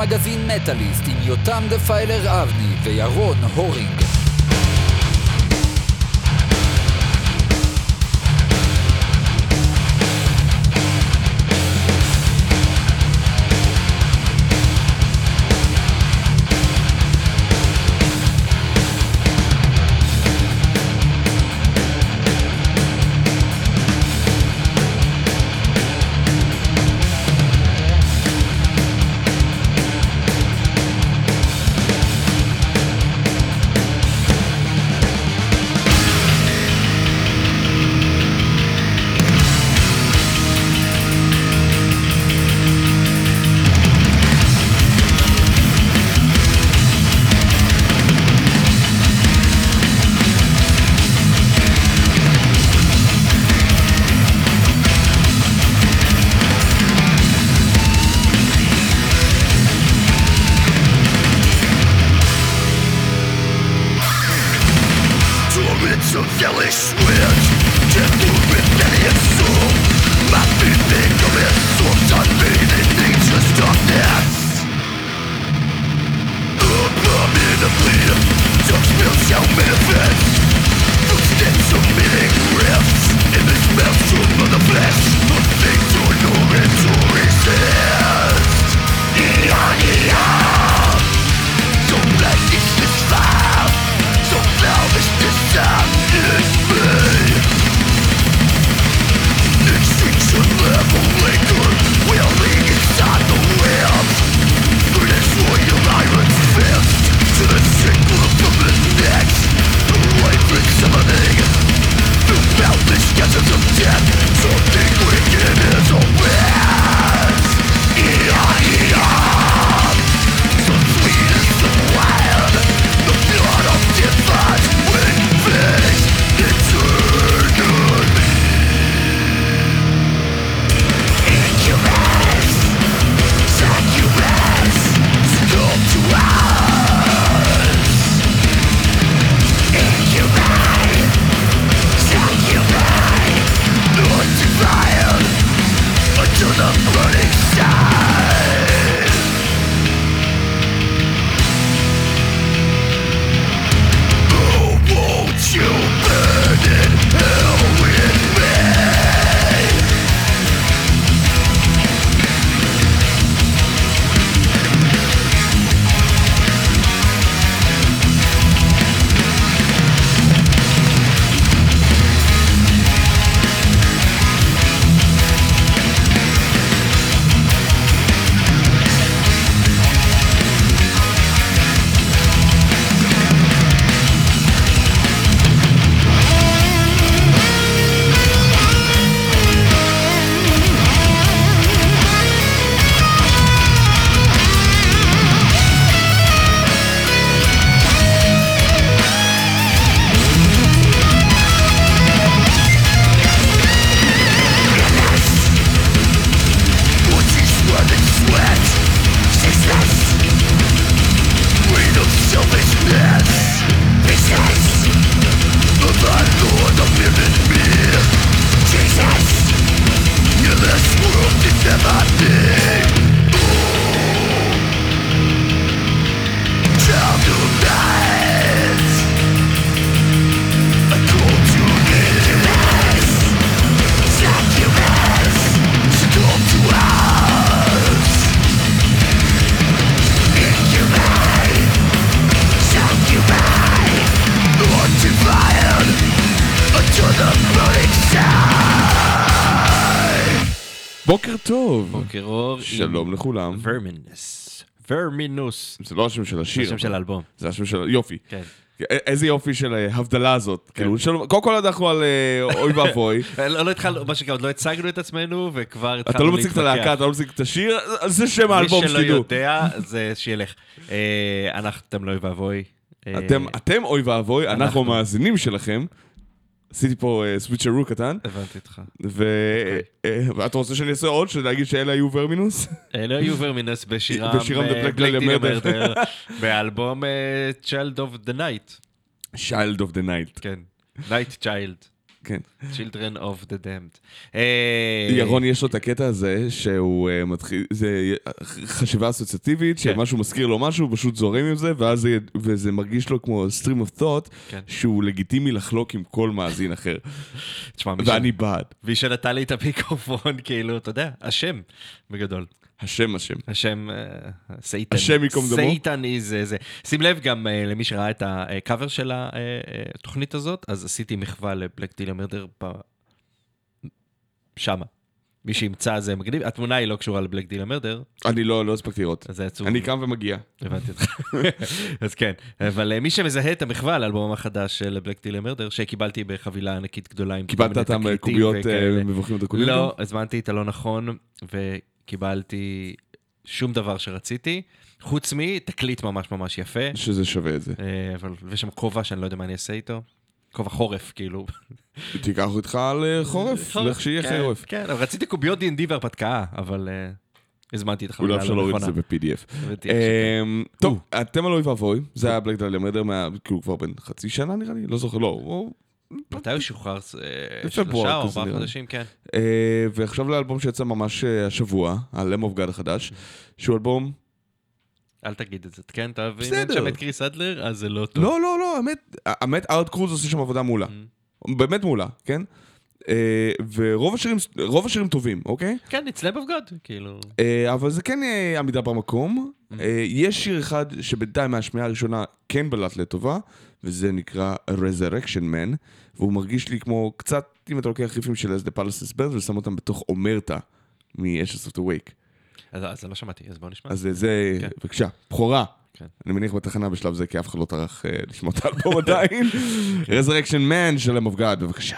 המגזין מטאליסט עם יותם דפיילר אבני וירון הורינג. שלום לכולם. ורמינוס. ורמינוס. זה לא השם של השיר. זה השם של האלבום. זה השם של... יופי. כן. איזה יופי של הבדלה הזאת. כאילו, קודם כל אנחנו על אוי ואבוי. לא התחלנו, מה שנקרא, עוד לא הצגנו את עצמנו, וכבר התחלנו להתווכח. אתה לא מציג את הלהקה, אתה לא מציג את השיר, זה שם האלבום, שתדעו. מי שלא יודע, זה שילך. אתם לא אוי ואבוי. אתם אוי ואבוי, אנחנו המאזינים שלכם. עשיתי פה סוויצ'רו קטן. הבנתי אותך. ואתה רוצה שאני אעשה עוד, שנגיד שאלה היו ורמינוס? אלה היו ורמינוס בשירם בלייק מרדר, באלבום Child of the Night. Child of the Night. כן, Night Child. כן. Children of the Damned. אה, ירון יש לו את הקטע הזה שהוא אה, מתחיל, זה חשיבה אסוציאטיבית, כן. שמשהו מזכיר לו משהו, הוא פשוט זורם עם זה, ואז זה, וזה מרגיש לו כמו stream of thought, כן. שהוא לגיטימי לחלוק עם כל מאזין אחר. תשמע, ואני בעד. מי שנתן לי את המיקרופון, כאילו, אתה יודע, השם, בגדול. השם השם. השם, אה, Satan. השם ייקום דמו. סייטן איזה זה. שים לב גם אה, למי שראה את הקאבר של התוכנית הזאת, אז עשיתי מחווה ל Black Dahlia Murder ב... שמה. מי שימצא זה מגניב, התמונה היא לא קשורה ל Black Dahlia Murder, אני לא, לא הספקתי לראות. אז זה עצוב. אני קם ומגיע. הבנתי אותך. אז כן, אבל אה, מי שמזהה את המחווה לאלבום החדש של Black Dahlia Murder, שקיבלתי בחבילה ענקית גדולה עם קיבלת אותם קוביות. אה, מבוכים דרקונים? לא, הזמנתי את הלא נכון, וקיבלתי שום דבר שרציתי, חוץ מתקליט ממש ממש יפה, שזה שווה את זה. אה, אבל ויש שם כובע שאני לא יודע מה אני אעשה איתו. כובע חורף, כאילו. תיקח אותך לחורף, לך שיהיה כן, חורף. כן, אבל רציתי קוביות D&D והרפתקה, אבל אה, הזמנתי את אולי החבילה אפשר הלא להוריד את. זה ב-PDF. עכשיו. אמ, טוב, אתם על אוי ואבוי, זה היה בלק דליה מרדר, כאילו כבר בן חצי שנה נראה לי, לא זוכר, לא. מתי הוא שוחרר? אה, שלושה או ארבעה. חודשים, כן. אה, ועכשיו לאלבום שיצא ממש אה, השבוע, ה-Lem of God החדש, שהוא אלבום... אל תגיד את זה, כן? אתה מבין? בסדר. שם את קריס אדלר, אז זה לא טוב. לא, לא, לא, האמת, האמת, ארד קרוז עושה שם עבודה מעולה. Mm. באמת מעולה, כן? ורוב השירים, רוב השירים טובים, אוקיי? כן, it's lab of God, כאילו. אבל זה כן עמידה במקום. אה, יש שיר אחד שבינתיים מהשמיעה הראשונה כן בלט לטובה, וזה נקרא Resurrection Man, והוא מרגיש לי כמו קצת, אם אתה לוקח ריפים של אז Palace is Bird ושם אותם בתוך אומרתה מ-Ashes of the Wake. אז אז לא שמעתי, אז בוא נשמע. אז זה- זה, כן. בבקשה, בכורה. כן. אני מניח בתחנה בשלב זה, כי אף אחד לא טרח אה, לשמוע את האלבום עדיין. Resurrection Man של Lamb of God, בבקשה.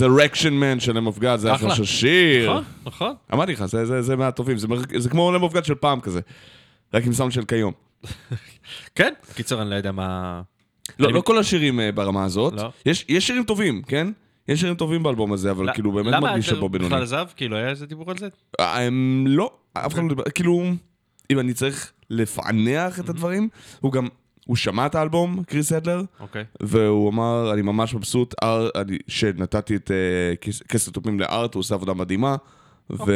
Resurrection Man של God, זה אחלה. של שיר. נכון, נכון. אמרתי לך, זה- מהטובים, זה כמו God של פעם כזה. רק עם סאונד של כיום. כן, קיצור, אני לא יודע מה... לא, לא כל השירים אה, ברמה הזאת. לא. יש יש שירים טובים, כן? יש שירים טובים באלבום הזה, אבל כאילו באמת מרגיש שבו למה בינוני. בכלל עזב? כאילו, היה איזה דיבור על זה? הם לא, אף אחד לא דיבר, כאילו, אם אני צריך לפענח את הדברים, הוא גם, הוא שמע את האלבום, קריס הדלר, אוקיי. והוא אמר, אני ממש מבסוט אר- אני- שנתתי את אה, כס- כסף תופים לארט, הוא עושה עבודה מדהימה. אוקיי. זאת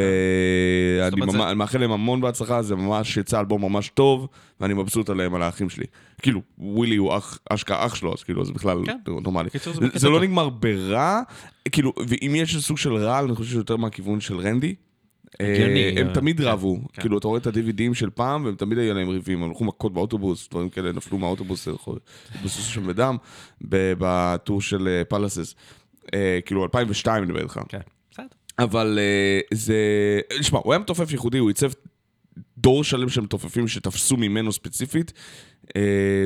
ואני ממש- אני מאחל להם המון בהצלחה, זה ממש יצא אלבום ממש טוב, ואני מבסוט עליהם, על האחים שלי. כאילו, ווילי הוא אח- אשכרה אח שלו, אז כאילו, זה בכלל כן. נורמלי. זה זה- זה לא. נגמר ברע, כאילו, ואם יש סוג של רע, אני חושב שיותר מהכיוון של רנדי. הגיוני, אה, הם אה, תמיד כן, רבו, כן. כאילו אתה רואה את ה-DVDים של פעם, והם תמיד היו להם ריבים, הם הלכו מכות באוטובוס, דברים כאלה, נפלו מהאוטובוס, הלכו- התבססו שם בדם, בטור של פלאסס. כאילו 2002 אני מדבר איתך. כן, בסדר. אבל אה, זה... שמע, הוא היה מתופף ייחודי, הוא עיצב דור שלם של מתופפים שתפסו ממנו ספציפית, אה,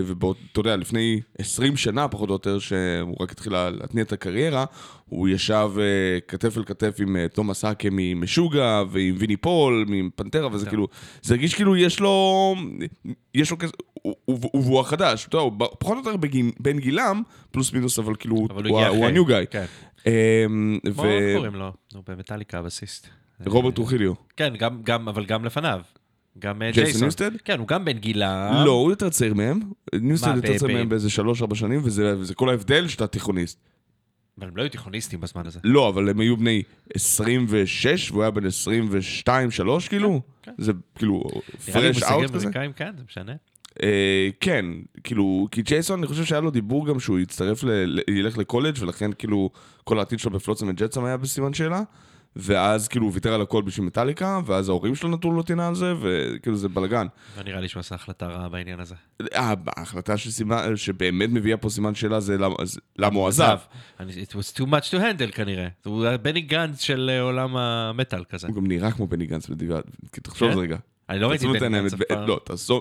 ואתה יודע, לפני 20 שנה, פחות או יותר, שהוא רק התחיל לה- להתניע את הקריירה, הוא ישב אה, כתף אל כתף עם אה, תומאס האקה ממשוגע, ועם ויני פול, מפנטרה, וזה כאילו, זה הרגיש כאילו יש לו, יש לו כזה, הוא- הוא- הוא- והוא החדש, אתה יודע, הוא פחות או יותר בין גילם, פלוס מינוס, אבל כאילו, הוא הוא הוא. ה new. כן. אמ, כמו, ו- איך קוראים לו? נו, במטאליקה, הבסיסט. רוברט טרוחיליו. כן, גם, גם, אבל גם לפניו. גם אה, ג'ייסון. ניוסטד? כן, הוא גם בן גילה. לא, הוא יותר צעיר מהם. ניוסטד יותר צעיר מהם באיזה שלוש-ארבע שנים, וזה כל ההבדל שאתה תיכוניסט. אבל הם לא היו תיכוניסטים בזמן הזה. לא, אבל הם היו בני 26, והוא היה בן 22-3, כאילו. כן. זה כאילו פרש אאוט כזה. כן, זה משנה. אה, כן, כאילו, כי ג'ייסון, אני חושב שהיה לו דיבור גם שהוא יצטרף, ילך לקולג' ולכן כאילו כל העתיד שלו בפלוצם וג'טסם היה בסימן שאלה. ואז כאילו הוא ויתר על הכל בשביל מטאליקה, ואז ההורים שלו נתנו לו טינה על זה, וכאילו זה בלאגן. ונראה לי שהוא עשה החלטה רעה בעניין הזה. אה, ההחלטה שסימן- שבאמת מביאה פה סימן שאלה זה למה- הוא עזב. It was too much to handle כנראה. הוא הבני גנץ של אה, עולם המטאל כזה. הוא גם נראה כמו בני גנץ תחשוב על כן? זה רגע. אני לא ראיתי את העיניים, גנץ אף פעם. לא,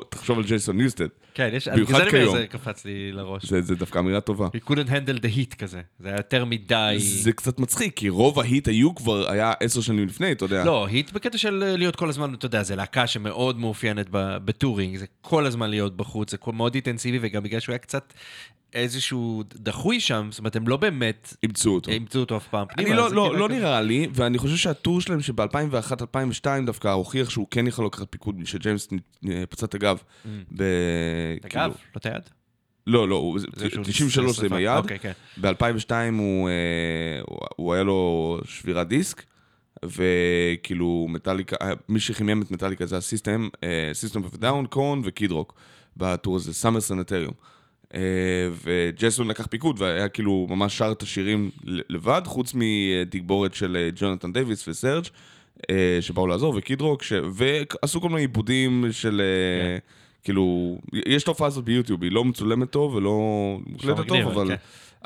תחשוב על ג'ייסון ניוסטד. כן, יש... במיוחד כיום. זה קפץ לי לראש. זה זה דווקא אמירה טובה. He couldn't handle the heat כזה. זה היה יותר מדי... זה קצת מצחיק, כי רוב ה heat היו כבר, היה עשר שנים לפני, אתה יודע. לא, heat בקטע של אה, להיות כל הזמן, אתה יודע, זה להקה שמאוד מאופיינת ב touring, זה כל הזמן להיות בחוץ, זה מאוד אינטנסיבי, וגם בגלל שהוא היה קצת איזשהו דחוי שם, זאת אומרת, הם לא באמת אימצו אותו. אימצו אותו אף פעם פנימה. אני לא, לא, כאילו לא נראה לי, ואני חושב שהטור שלהם שב-2001-2002 דווקא הוכיח שהוא כן יכול לקחת פיקוד, שג'יימס פצע את הגב. ב... את כאילו- הגב, לא את היד? לא, לא, הוא- זה שהוא 93 זה עם. היד. אוקיי, כן. ב-2002 הוא, אה, הוא- היה לו שבירת דיסק, וכאילו מטאליקה, אה, מי שחימם את מטאליקה זה הסיסטם, System of a Down, Korn ו Kid Rock, ב tour הזה, Summer Sanitarium. וג'ייסון לקח פיקוד והיה כאילו ממש שר את השירים לבד, חוץ מתגבורת של אה, ג'ונתן דייוויס וסרג' אה, שבאו לעזור, ו Kid Rock, ש... ועשו כל מיני עיבודים של... אה, כאילו, יש את ההופעה הזאת ביוטיוב, היא לא מצולמת טוב ולא מוקלטת טוב, מגניב, אבל... כן.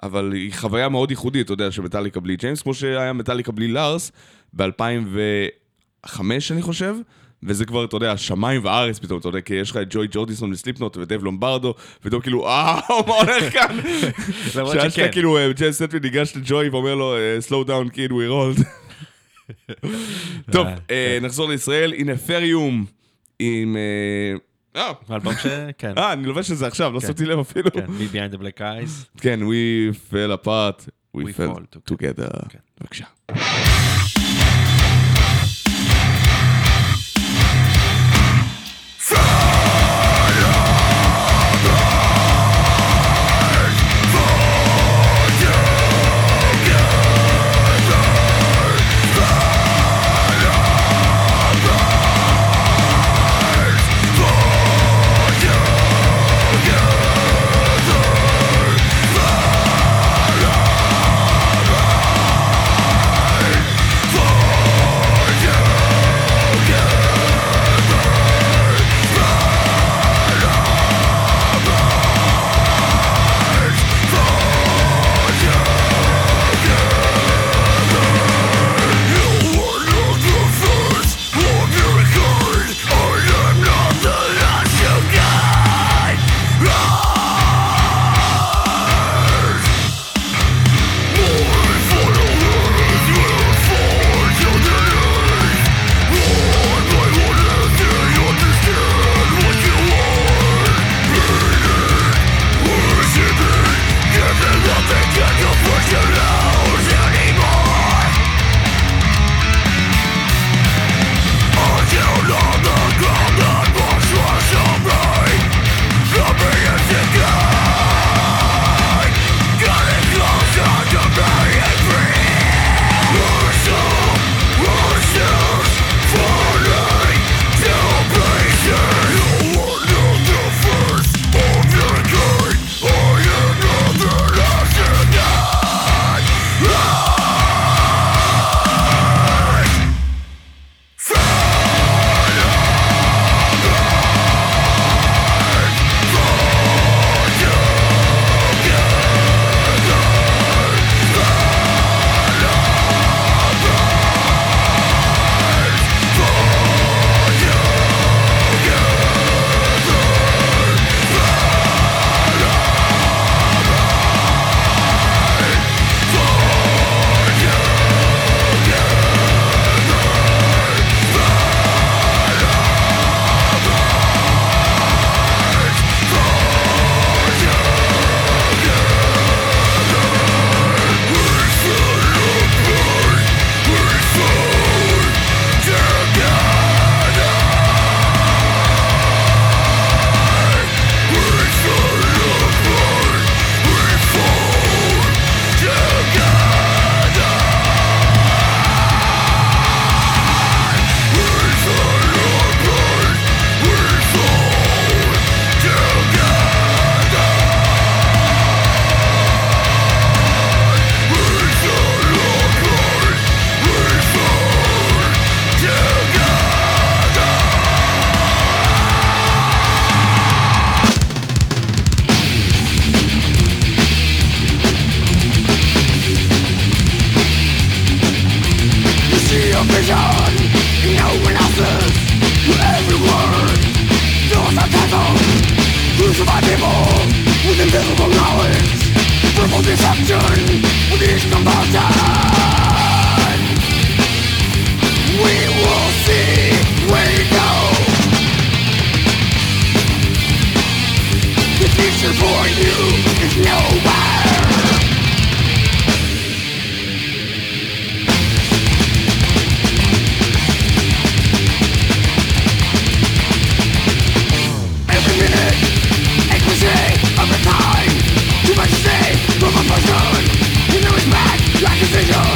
אבל היא חוויה מאוד ייחודית, אתה יודע, שמטאליקה בלי ג'יימס, כמו שהיה מטאליקה בלי לארס ב-2005, אני חושב. וזה כבר, אתה יודע, שמיים וארץ פתאום, אתה יודע, כי יש לך את ג'וי ג'ורדיסון וסליפנוט ודב לומברדו, ופתאום כאילו, אה, מה הולך כאן? למרות שאז שכן. שאתה כאילו, אה, ג'יימס סטווי ניגש לג'וי ואומר לו, אה, slow down kid, we rolled. טוב, אה, אה, נחזור לישראל, הנה פריום עם... האלבום ש... כן. אה, אני לובש את זה עכשיו, לא כן. שמתי לב אפילו. כן, Me Behind the Black Eyes. כן, we fell apart, we, We fell fall together. כן. בבקשה. to my people with invisible knowledge Verbal deception with each compulsion We will see where you go The future for you is nowhere Sing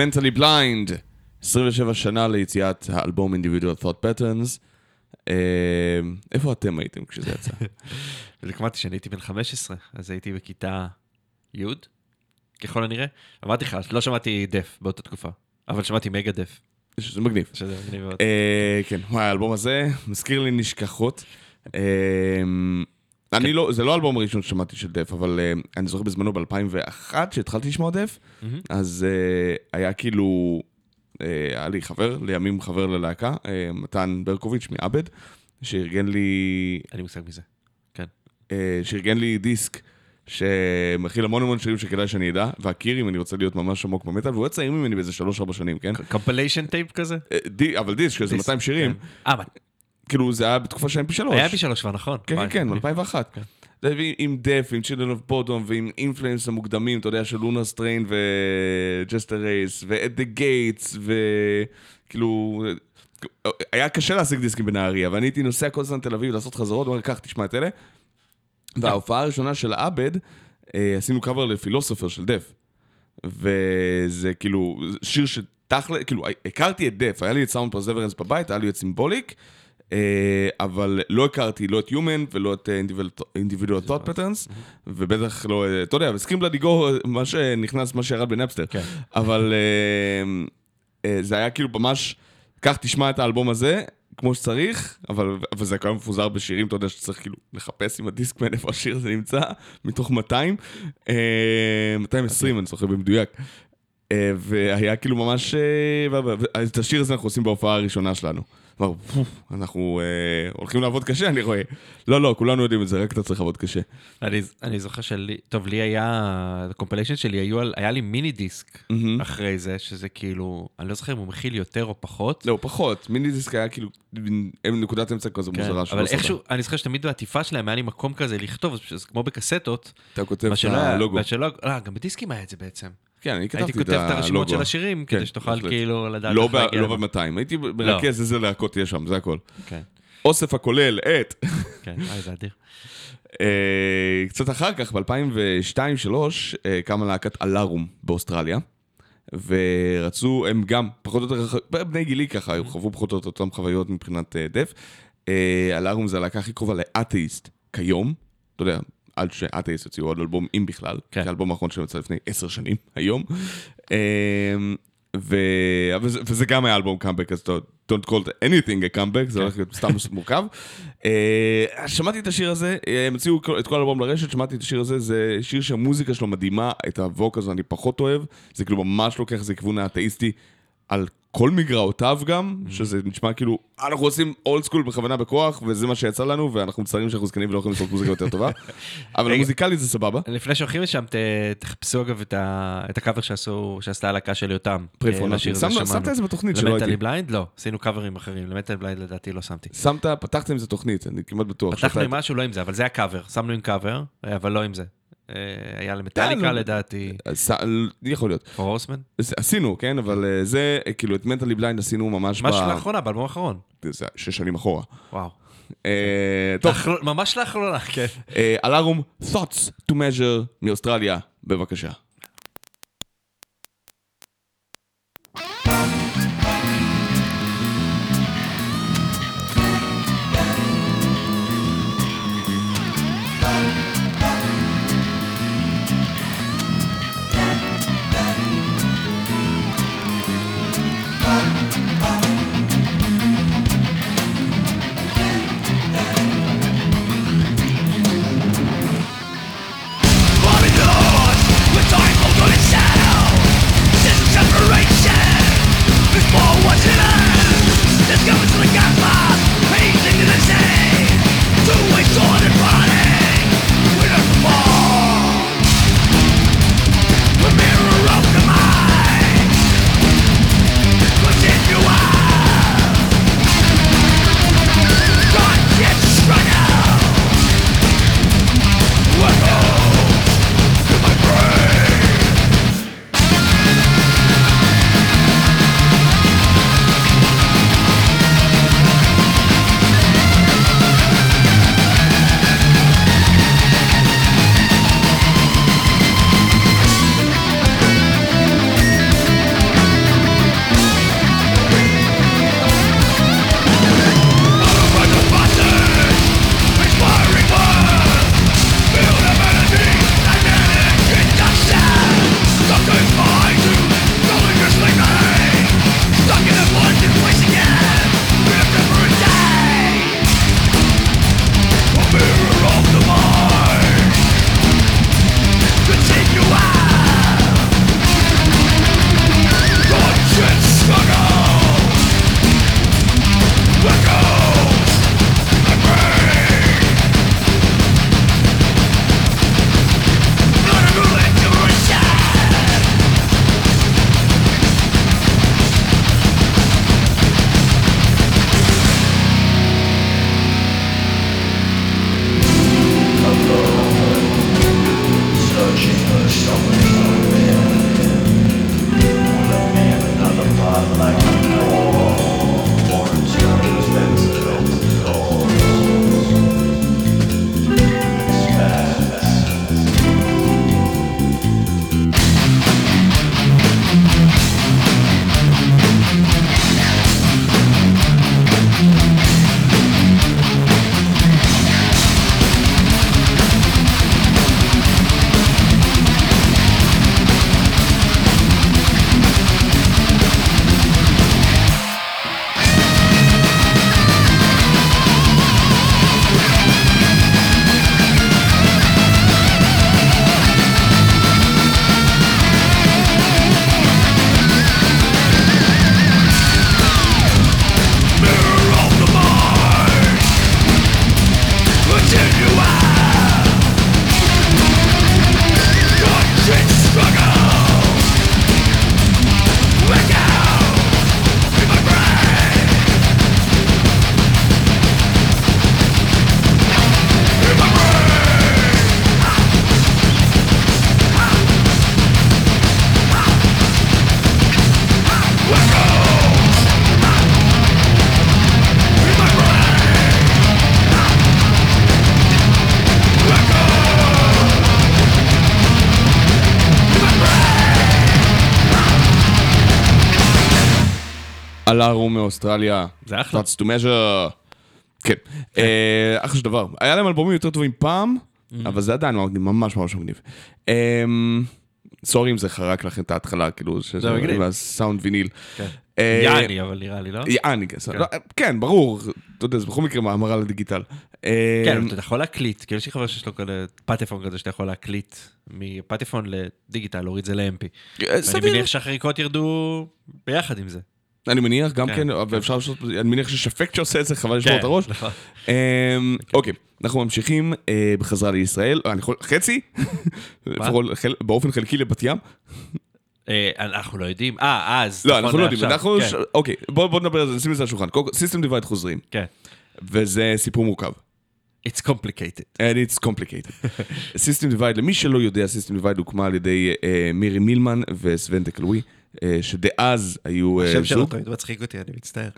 Mentally Blind, 27 שנה ליציאת האלבום Individual Thought Patterns. אה, איפה אתם הייתם כשזה יצא? בדיוק אמרתי שאני הייתי בן 15, אז הייתי בכיתה י', ככל הנראה. אמרתי לך, לא שמעתי דף באותה תקופה, אבל שמעתי מגה דף. שזה מגניב. שזה מגניב מאוד. אה, כן, וואי, האלבום הזה מזכיר לי נשכחות. אה, אני כן. לא, זה לא אלבום ראשון ששמעתי של דף, אבל אה, אני זוכר בזמנו ב-2001, כשהתחלתי לשמוע דף, אז אה, היה כאילו, אה, היה לי חבר, לימים חבר ללהקה, מתן ברקוביץ' מעבד, שארגן לי... אין לי מושג מזה, כן. שארגן לי דיסק. שמכיל המון המון שירים שכדאי שאני אדע, והקירי, אם אני רוצה להיות ממש עמוק במטאל, והוא היה צעיר ממני באיזה 3-4 שנים, כן? compilation tape כזה? אבל דיסק, שזה 200 שירים. כן. אה, כאילו זה היה בתקופה של mp 3 היה פי שלוש כבר, נכון. כן, כן, אני- 2001. זה הביא עם Death, עם Children of Bodom, ועם In Flames המוקדמים, אתה יודע, של Lunar Strain ו Jester Race, ו At the Gates, וכאילו... היה קשה להשיג דיסקים בנהריה, ואני הייתי נוסע כל הזמן לתל אביב לעשות חזרות, הוא אומר, קח, תשמע את אלה. וההופעה הראשונה של עבד, אה, עשינו קאבר ל Philosopher של Death. וזה כאילו, שיר שתכל'ה, כאילו, הכרתי את Death, היה לי את Sound of Perseverance בבית, היה לי את Symbolic, אבל לא הכרתי לא את Human ולא את אה, Individual Thought Patterns, ובטח לא, אה, אתה יודע, וסקרים בלאדי גו, מה שנכנס, מה שירד בנפסטר. כן. אבל אה, אה, זה היה כאילו ממש, קח, תשמע את האלבום הזה. כמו שצריך, אבל, אבל זה היה מפוזר בשירים, אתה יודע שצריך כאילו לחפש עם הדיסקמן איפה השיר הזה נמצא, מתוך 200, אה, 220 אני זוכר במדויק. אה, והיה כאילו ממש, אה, את השיר הזה אנחנו עושים בהופעה הראשונה שלנו. אמר, "פוף, אנחנו אה, הולכים לעבוד קשה, אני רואה. לא, לא, כולנו יודעים את זה, רק אתה צריך לעבוד קשה. אני, אני זוכר שלי, טוב, לי היה, ה compilation שלי היו על, היה לי מיני דיסק מהמם. אחרי זה, שזה כאילו, אני לא זוכר אם הוא מכיל יותר או פחות. לא, פחות. מיני דיסק היה כאילו נקודת אמצע כזה כן, מוזרה אבל. איכשהו, אני זוכר שתמיד בעטיפה שלהם היה לי מקום כזה לכתוב, זה כמו בקסטות, אתה כותב את הלוגו. מה שלא, לא, גם בדיסקים היה את זה בעצם. כן, אני הייתי כתבתי כותב את הרשימות של הלוגו. השירים, כן, כדי שתוכל. כאילו לדעת לא איך להגיע לא אליו. ב-200, הייתי מרכז איזה להקות יש שם, זה הכל. כן, אוסף הכולל את... כן, וואי, זה אדיר. אה, קצת אחר כך, ב-2002-2003, קמה להקת אלארום באוסטרליה, ורצו, הם גם, פחות או יותר, בני גילי ככה, היו חוו פחות או יותר אותם חוויות מבחינת אה, דף. אה, אלארום זה הלהקה הכי קרובה לאתאיסט כיום, אתה יודע, עד שאתאיסט הוציאו עוד אלבום, אם בכלל, כן. כי האלבום האחרון שלהם יצא לפני עשר שנים, היום. אה, ו... אבל זה- וזה גם היה אלבום קאמבק, אז don't call it anything a comeback, זה הולך להיות סתם מורכב. אה, שמעתי את השיר הזה, הם הוציאו כל- את כל האלבום לרשת, שמעתי את השיר הזה, זה שיר שהמוזיקה שלו מדהימה, את הווק הזה אני פחות אוהב, זה כאילו ממש לוקח איזה כיוון האתאיסטי על כל מגרעותיו גם, שזה נשמע כאילו, אנחנו עושים אולד סקול בכוונה בכוח, וזה מה שיצא לנו, ואנחנו מצטערים שאנחנו זקנים ולא יכולים לעשות מוזיקה יותר טובה, אבל. מוזיקלית זה סבבה. לפני שהולכים לשם, תחפשו אגב את הקאבר שעשתה הלהקה של יותם. אה, הזה שמת- את זה בתוכנית שלא ל Mentally הייתי. Blind? לא, עשינו קאברים אחרים, ל Mentally Blind לדעתי לא שמתי. שמת, פתחת עם זה תוכנית, אני כמעט בטוח. פתחנו עם משהו, לא עם זה, אבל זה הקאבר, שמנו עם קאבר, אבל לא עם זה. אה, היה למטאליקה לא. לדעתי, ס- יכול להיות. Four Horsemen. עשינו, כן, אבל אה, זה, אה, כאילו, את Mentally Blind עשינו ממש ממש לאחרונה, באלבום האחרון. שש שנים אחורה. וואו. אה, טוב, ממש לאחרונה, כן. אה, אלארום, Thoughts to Measure מאוסטרליה, בבקשה. אלארו מאוסטרליה. זה אחלה. That's to measure. כן. אה, אחלה של דבר. היה להם אלבומים יותר טובים פעם, אבל זה עדיין ממש ממש מגניב. אמ, סורי אם זה חרק לכם את ההתחלה, כאילו, שזה מגניב. הסאונד ויניל. כן. אה, יעני, אבל נראה לי, לא? יעני, כן, סבבה. כן, ברור. אתה יודע, זה בכל מקרה מאמרה לדיגיטל. כן, אמ, אבל אתה יכול להקליט, כאילו יש לי חבר שיש לו כזה פטפון כזה שאתה יכול להקליט מפטפון לדיגיטל, להוריד זה ל-MP. אה, אני סביר. מניח שהחריקות ירדו ביחד עם זה. אני מניח, גם כן, כן, ואפשר לעשות, אני מניח שיש אפקט שעושה את זה, חבל לשבור כן, את הראש. נכון. אמ, אוקיי, אנחנו ממשיכים אה, בחזרה לישראל, אה, אני יכול, חצי? באופן חלקי לבת ים? אה, אנחנו לא יודעים. אה, אז. לא, נכון אנחנו לא יודעים, אנחנו, כן, אוקיי, בוא בוא נדבר על זה, נשים את זה על השולחן. System Divide חוזרים, כן. וזה סיפור מורכב. It's complicated. And it's complicated. System Divide, למי שלא יודע, System Divide הוקמה על ידי מירי מילמן וסוון דקלווי, אה, שדאז היו אה, השם שלו זוג. תמיד מצחיק אותי, אני מצטער.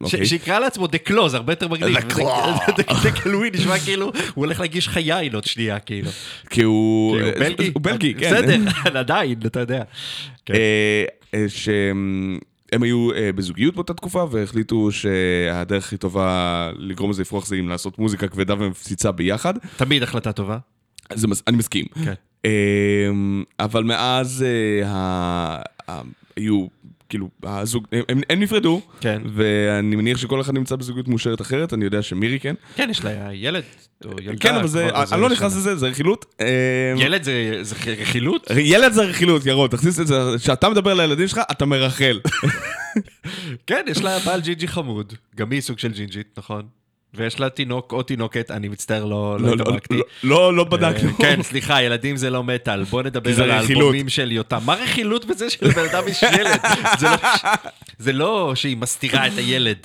אוקיי. שיקרא לעצמו קלו, זה הרבה יותר מגניב. The Claw. דה קלוי נשמע כאילו, הוא הולך להגיש לך יין עוד שנייה, כאילו. כי הוא... אה, בלגי. הוא בלגי, כן. בסדר, עדיין, אתה יודע. כן. אה, אה, שהם הם היו אה, בזוגיות באותה תקופה והחליטו שהדרך הכי טובה לגרום לזה לפרוח זה אם לעשות מוזיקה כבדה ומפציצה ביחד. תמיד החלטה טובה. אני מסכים. כן. אה, אבל מאז אה, היו, כאילו, הזוג, הם- הם- נפרדו, כן. ואני מניח שכל אחד נמצא בזוגיות מאושרת אחרת, אני יודע שמירי כן. כן, יש לה ילד או ילדה. כן, אבל זה, אני לא. נכנס לזה, זה רכילות. אה, ילד זה זה רכילות? ילד זה רכילות, ירון, תכניס את זה, כשאתה מדבר לילדים שלך, אתה מרחל. כן, יש לה בעל ג'ינג'י חמוד. גם היא סוג של ג'ינג'ית, נכון? ויש לה תינוק או תינוקת, אני מצטער, לא לא, לא לא, התעמקתי. לא, לא, לא בדקנו. אה, כן, סליחה, ילדים זה לא מטאל. בוא נדבר על. האלבומים של יותם. מה רכילות בזה שלבן אדם יש ילד? זה לא- שהיא מסתירה את הילד.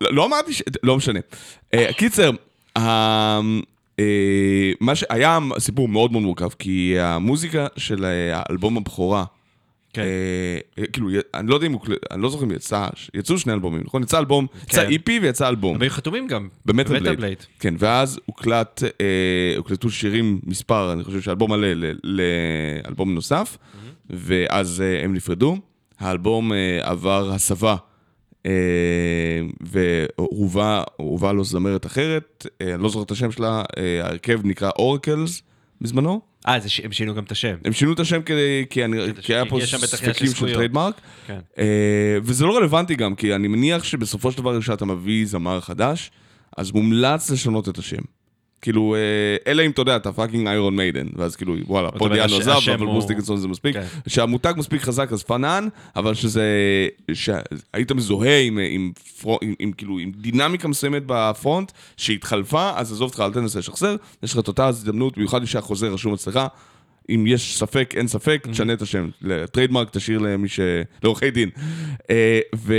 לא, אמרתי ש... לא משנה. אה, קיצר, אה, מה שהיה סיפור מאוד מאוד מורכב, כי המוזיקה של האלבום הבכורה, כן. אה, כאילו, אני לא יודע אם הוא... אני לא זוכר אם יצא, יצאו שני אלבומים, נכון? יצא אלבום, יצא כן. איפי ויצא אלבום. הם חתומים גם. במטאל בלייד. כן, ואז הוקלט, אה, הוקלטו שירים, מספר, אני חושב שאלבום מלא לאלבום נוסף, ואז אה, הם נפרדו. האלבום אה, עבר הסבה, אה, והובא הובא לו זמרת אחרת, אה, אני לא זוכר את השם שלה, אה, ההרכב נקרא אורקלס בזמנו. אה, הם שינו גם את השם. הם שינו את השם כדי, כי, אני, כי היה פה ספקים של. trademark. כן. אה, וזה לא רלוונטי גם, כי אני מניח שבסופו של דבר כשאתה מביא זמר חדש, אז מומלץ לשנות את השם. כאילו, אה, אלא אם אתה יודע, אתה fucking Iron Maiden, ואז כאילו, וואלה, זאת פול אומרת, דיאנו הש- עזב, אבל ברוס דיקנסון זה מספיק. כן. שהמותג מספיק חזק, אז fine, אבל שזה... שהיית מזוהה עם, עם, עם, כאילו, עם דינמיקה מסוימת ב front, שהתחלפה, אז עזוב אותך, אל תנסה לשחזר, יש לך את אותה הזדמנות, במיוחד כשהחוזה רשום אצלך. אם יש ספק, אין ספק, Mm-hmm. תשנה את השם. ל trademark תשאיר למי ש... לעורכי דין. אה, ו...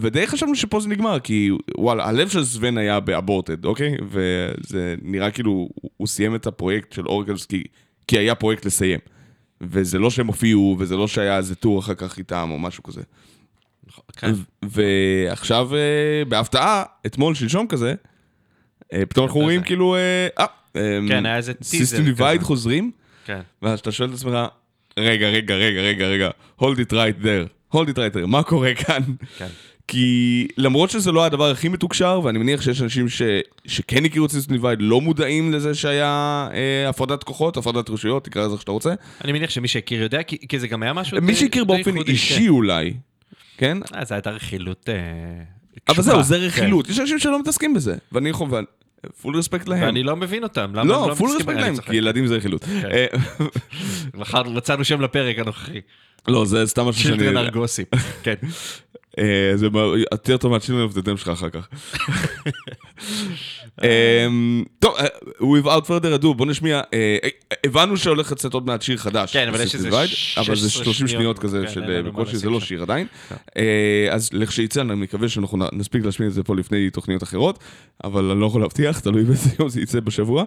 ודי חשבנו שפה זה נגמר, כי וואלה, הלב של סוון היה ב-Aborted, אוקיי? וזה נראה כאילו הוא- סיים את הפרויקט של אורגלס כי, כי היה פרויקט לסיים. וזה לא שהם הופיעו, וזה לא שהיה איזה טור אחר כך איתם או משהו כזה. כן. ועכשיו, אה, בהפתעה, אתמול, שלשום כזה, אה, פתאום אנחנו רואים זה. כאילו, אה, אה, כן, היה איזה טיזר System Divide. חוזרים, כן. ואז אתה שואל את עצמך, רגע, רגע, רגע, רגע, רגע, hold it right there, hold it right there, מה קורה כאן? כן. כי למרות שזה לא הדבר הכי מתוקשר, ואני מניח שיש אנשים ש... שכן הכירו את System Divide, לא מודעים לזה שהיה אה, הפרדת כוחות, הפרדת רשויות, תקרא לזה איך שאתה רוצה. אני מניח שמי שהכיר יודע, כי כי זה גם היה משהו... מי שהכיר באופן אישי אולי, כן? כן. אה, זה הייתה רכילות... אה, אבל. זהו, זה כן. רכילות. יש אנשים שלא מתעסקים בזה, ואני יכול... full respect להם. ואני לא מבין אותם, למה הם לא, לא full מתעסקים? respect להם. כי ילדים זה רכילות. אה, מחר מצאנו שם לפרק הנוכחי. לא, זה סתם משהו שאני... children are gossip. כן. אה, זה יותר טוב מה-Children of Dumb שלך אחר כך. אמ, טוב, אה, without further ado, בוא נשמיע, אה, הבנו שהולך לצאת עוד מעט שיר חדש. כן, אבל יש איזה Divide, 16 אבל זה 30 שניות שניות, כזה כן, של בקושי, זה לא. שיר עדיין. אה, אז לכשיצא, אני מקווה שאנחנו נספיק להשמיע את זה פה לפני תוכניות אחרות, אבל אני לא יכול להבטיח, תלוי באיזה יום זה יצא בשבוע.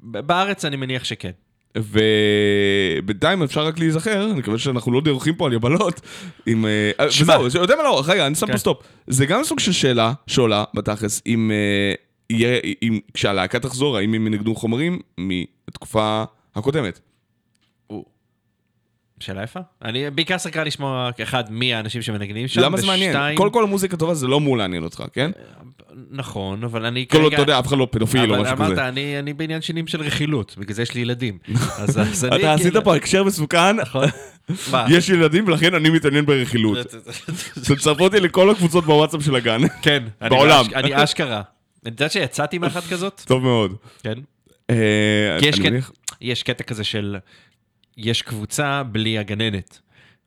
בארץ אני מניח שכן. ובינתיים אפשר רק להיזכר, אני מקווה שאנחנו לא דורכים פה על יבלות, עם... אה, שמע. וזהו, אתה יודע מה לא, רגע, אני שם כן. פה סטופ. זה גם סוג של שאלה שעולה בתכלס, אם אה, יהיה, כשהלהקה תחזור, האם הם ינגדו חומרים מהתקופה הקודמת. שאלה יפה. אני בעיקר סקרן לשמוע, אחד, מי האנשים שמנגנים שם, למה זה מעניין? קודם כל המוזיקה טובה זה לא אמור לעניין אותך, כן? נכון, אבל אני כל עוד אתה יודע, אף אחד לא פדופיל או משהו אמרת, כזה. אני, אני בעניין שנים של רכילות, בגלל זה יש לי ילדים. אני... אתה עשית כאילו- פה הקשר מסוכן, נכון. יש ילדים ולכן אני מתעניין ברכילות. תצרפו אותי לכל הקבוצות בוואטסאפ של הגן. כן, בעולם. אני אשכרה. אני יודעת שיצאתי מאחת כזאת? טוב מאוד. כן. אה, כי יש קטע כזה של... יש קבוצה בלי הגננת.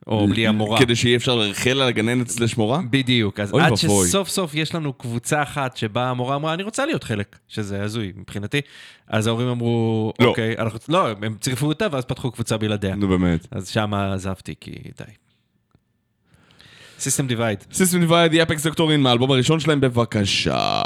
או בלי המורה. כדי שיהיה אפשר לרכל על הגננת slash מורה? בדיוק, אז אוי ואבוי. שסוף סוף יש לנו קבוצה אחת שבה המורה אמרה, אני רוצה להיות חלק, שזה הזוי מבחינתי, אז ההורים אמרו, לא. אוקיי, אנחנו, לא, הם צירפו אותה ואז פתחו קבוצה בלעדיה. נו באמת. אז שם עזבתי, כי די. System Divide. System Divide, The Apex Doctrine מהאלבום הראשון שלהם, בבקשה.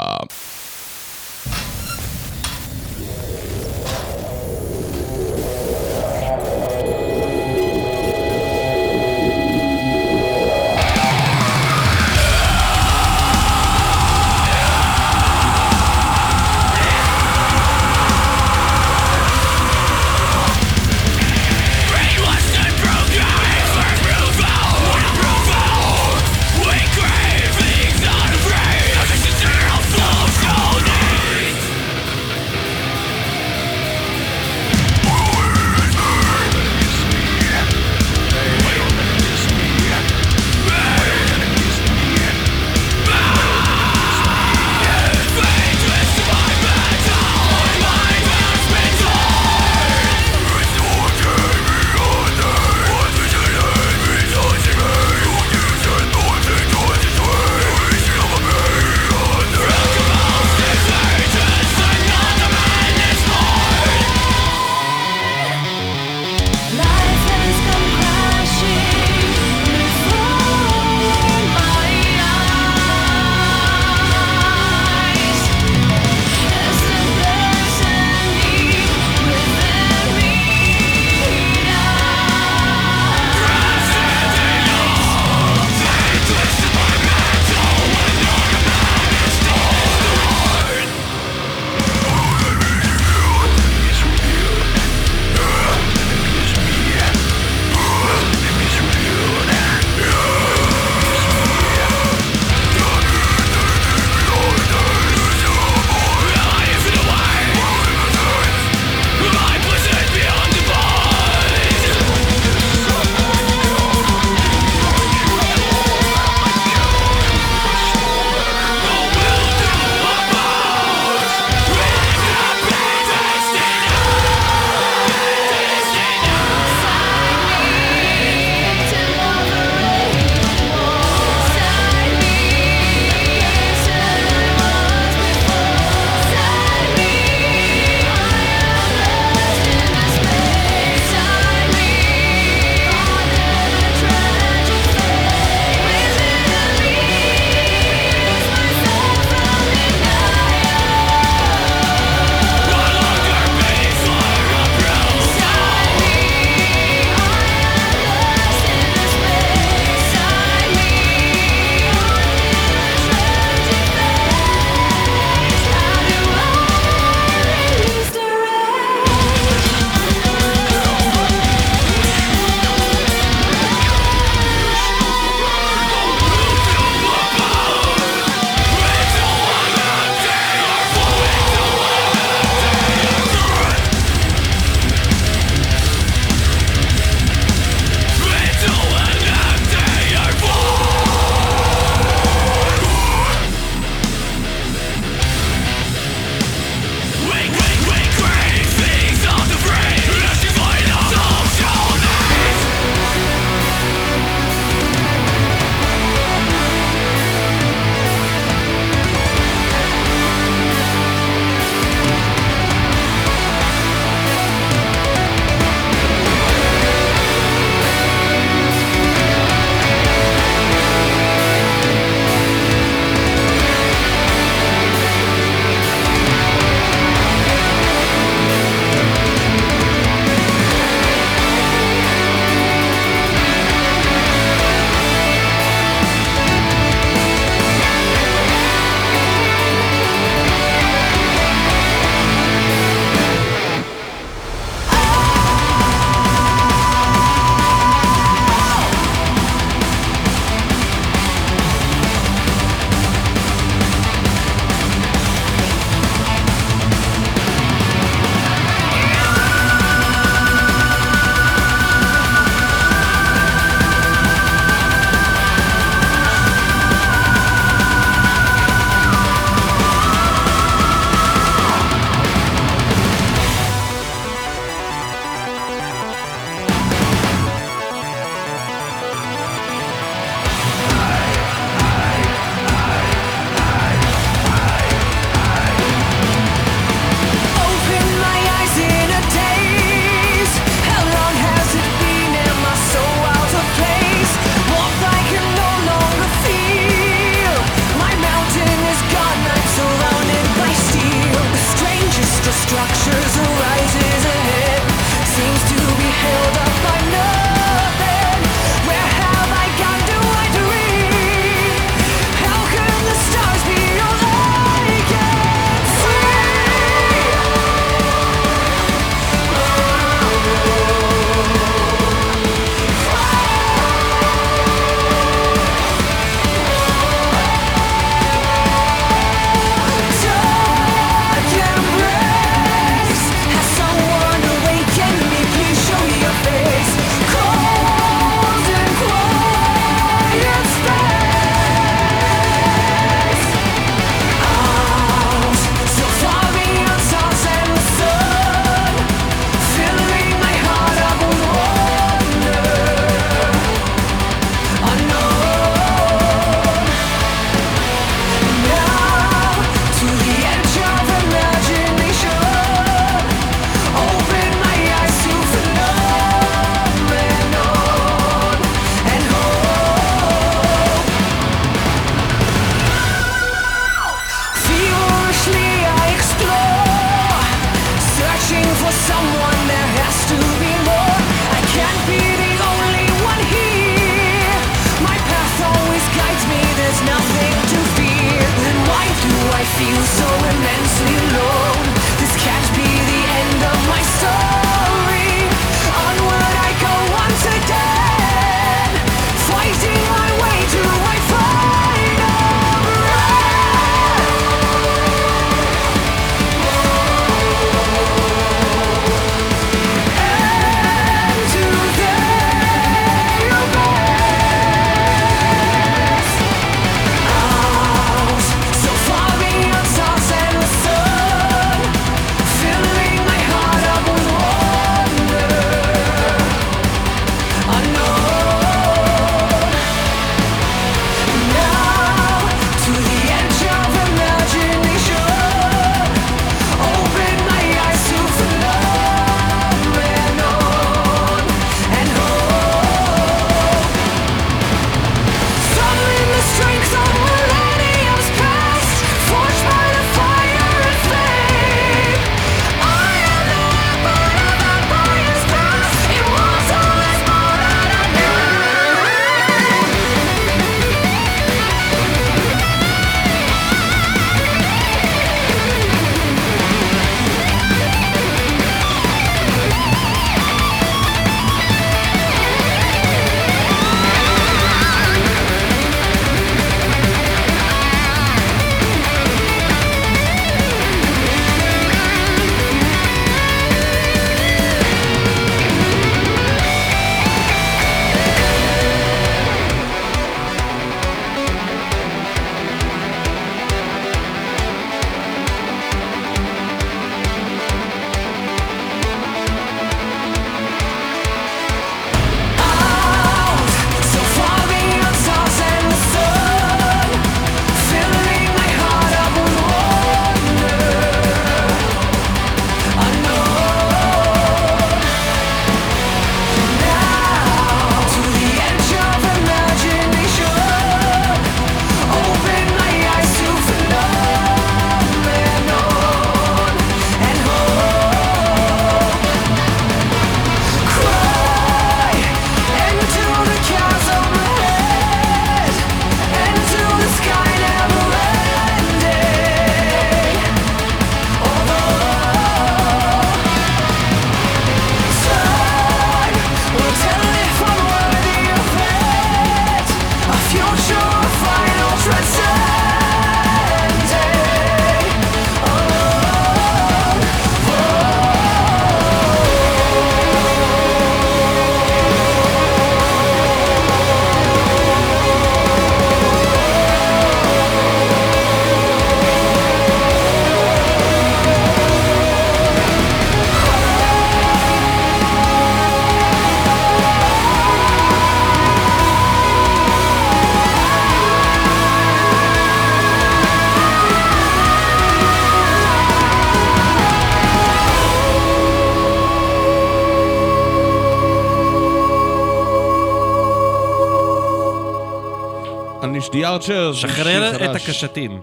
שיר שחרר את הקשתים.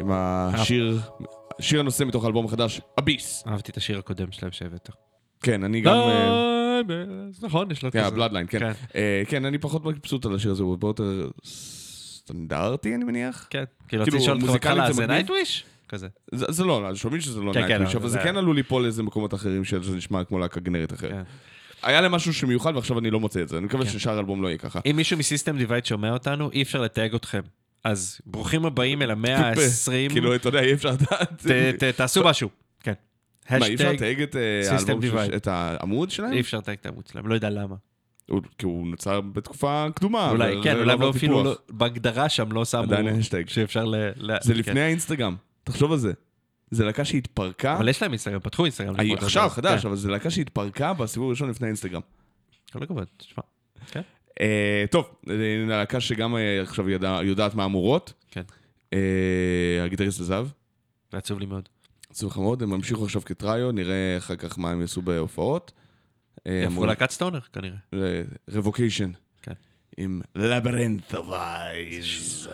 עם השיר, שיר הנושא מתוך האלבום החדש, Abyss. אהבתי את השיר הקודם שלהם שהבאת. כן, אני גם... אה, נכון, יש לו את כן, זה. ה-Bloodline, כן. כן. אה, כן, אני פחות מבסוט על השיר הזה, הוא הרבה יותר סטנדרטי, אני מניח. כן, כאילו כאילו, רציתי לשאול אותך בהתחלה, זה? Nightwish? כזה. זה לא, שומעים שזה לא כן, כן, Nightwish, אבל זה- כן עלול ליפול לאיזה מקומות אחרים שזה נשמע כמו להקה גנרית אחרת. כן. היה להם משהו שמיוחד ועכשיו אני לא מוצא את זה, אני מקווה ששאר האלבום לא יהיה ככה. אם מישהו מ-System Divide שומע אותנו, אי אפשר לתייג אתכם. אז ברוכים הבאים אל המאה ה-20. כאילו, אתה יודע, אי אפשר לדעת. תעשו משהו. כן. מה, אי אפשר לתייג את אה. את העמוד שלהם? אי אפשר לתייג את העמוד שלהם, לא יודע למה. הוא- כי הוא נוצר בתקופה קדומה. אולי, כן, לא אולי עבר לא אפילו, פיתוח. לא- בהגדרה שם לא שמו... עדיין השטג. שאפשר ל... זה כן. לפני האינסטגרם, תחשוב על זה. זה להקה שהתפרקה, אבל יש להם אינסטגרם, פתחו אינסטגרם. עכשיו חדש, כן. אבל זה להקה שהתפרקה בסיבוב הראשון לפני האינסטגרם. כל הכבוד, תשמע. כן? אה, טוב, אה, להקה שגם אה, עכשיו ידע- יודעת מהמורות. כן. אה, הגיטריסט עזב, זה עצוב לי מאוד. עצוב לך מאוד, הם המשיכו עכשיו כטריו, נראה אחר כך מה הם יעשו בהופעות. איפה להקת סטונר, כנראה. רבוקיישן. כן. עם Labyrinth of Eyes.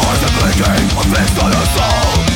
Contemplating a fist on a soul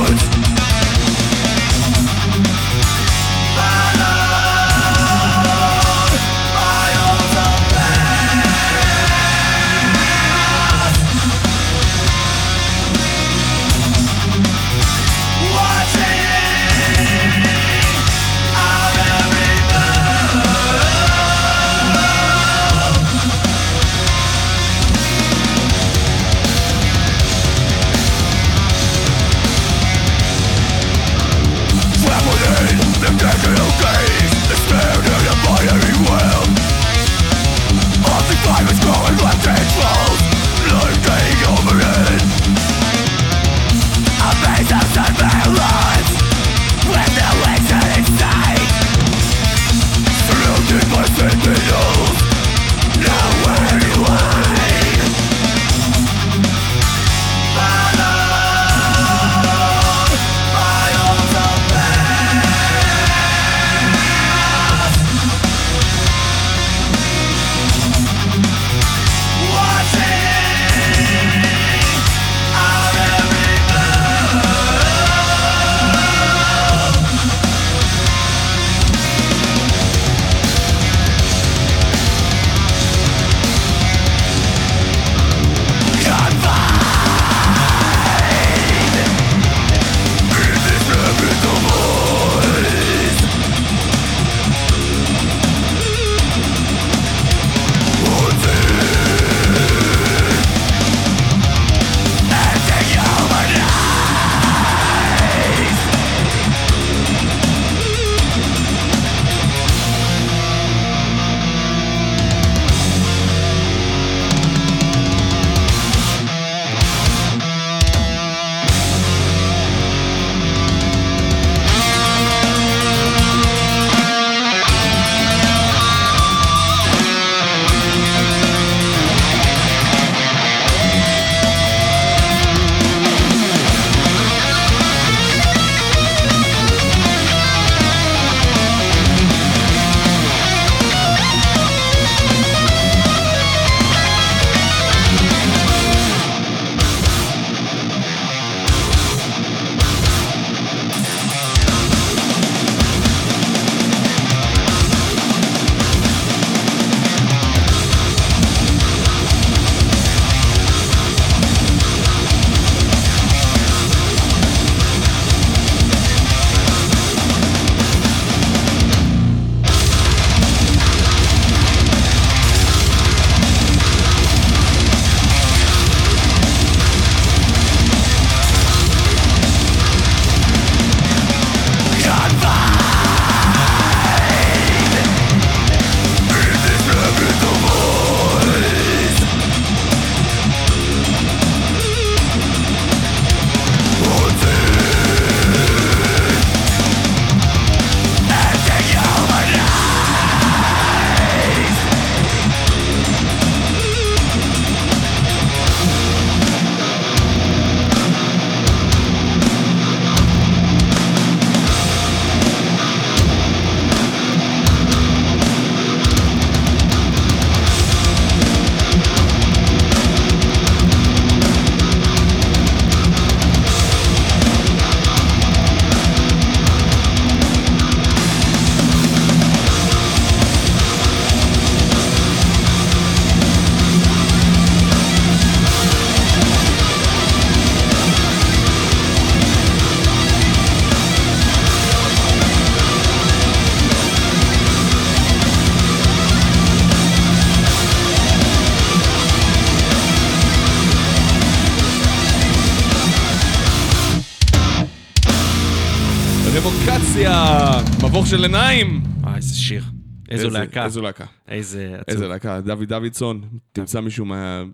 של עיניים. אה, איזה שיר. איזו להקה. איזו להקה. איזה עצוב. איזה להקה, דוד דוידסון, תמצא מישהו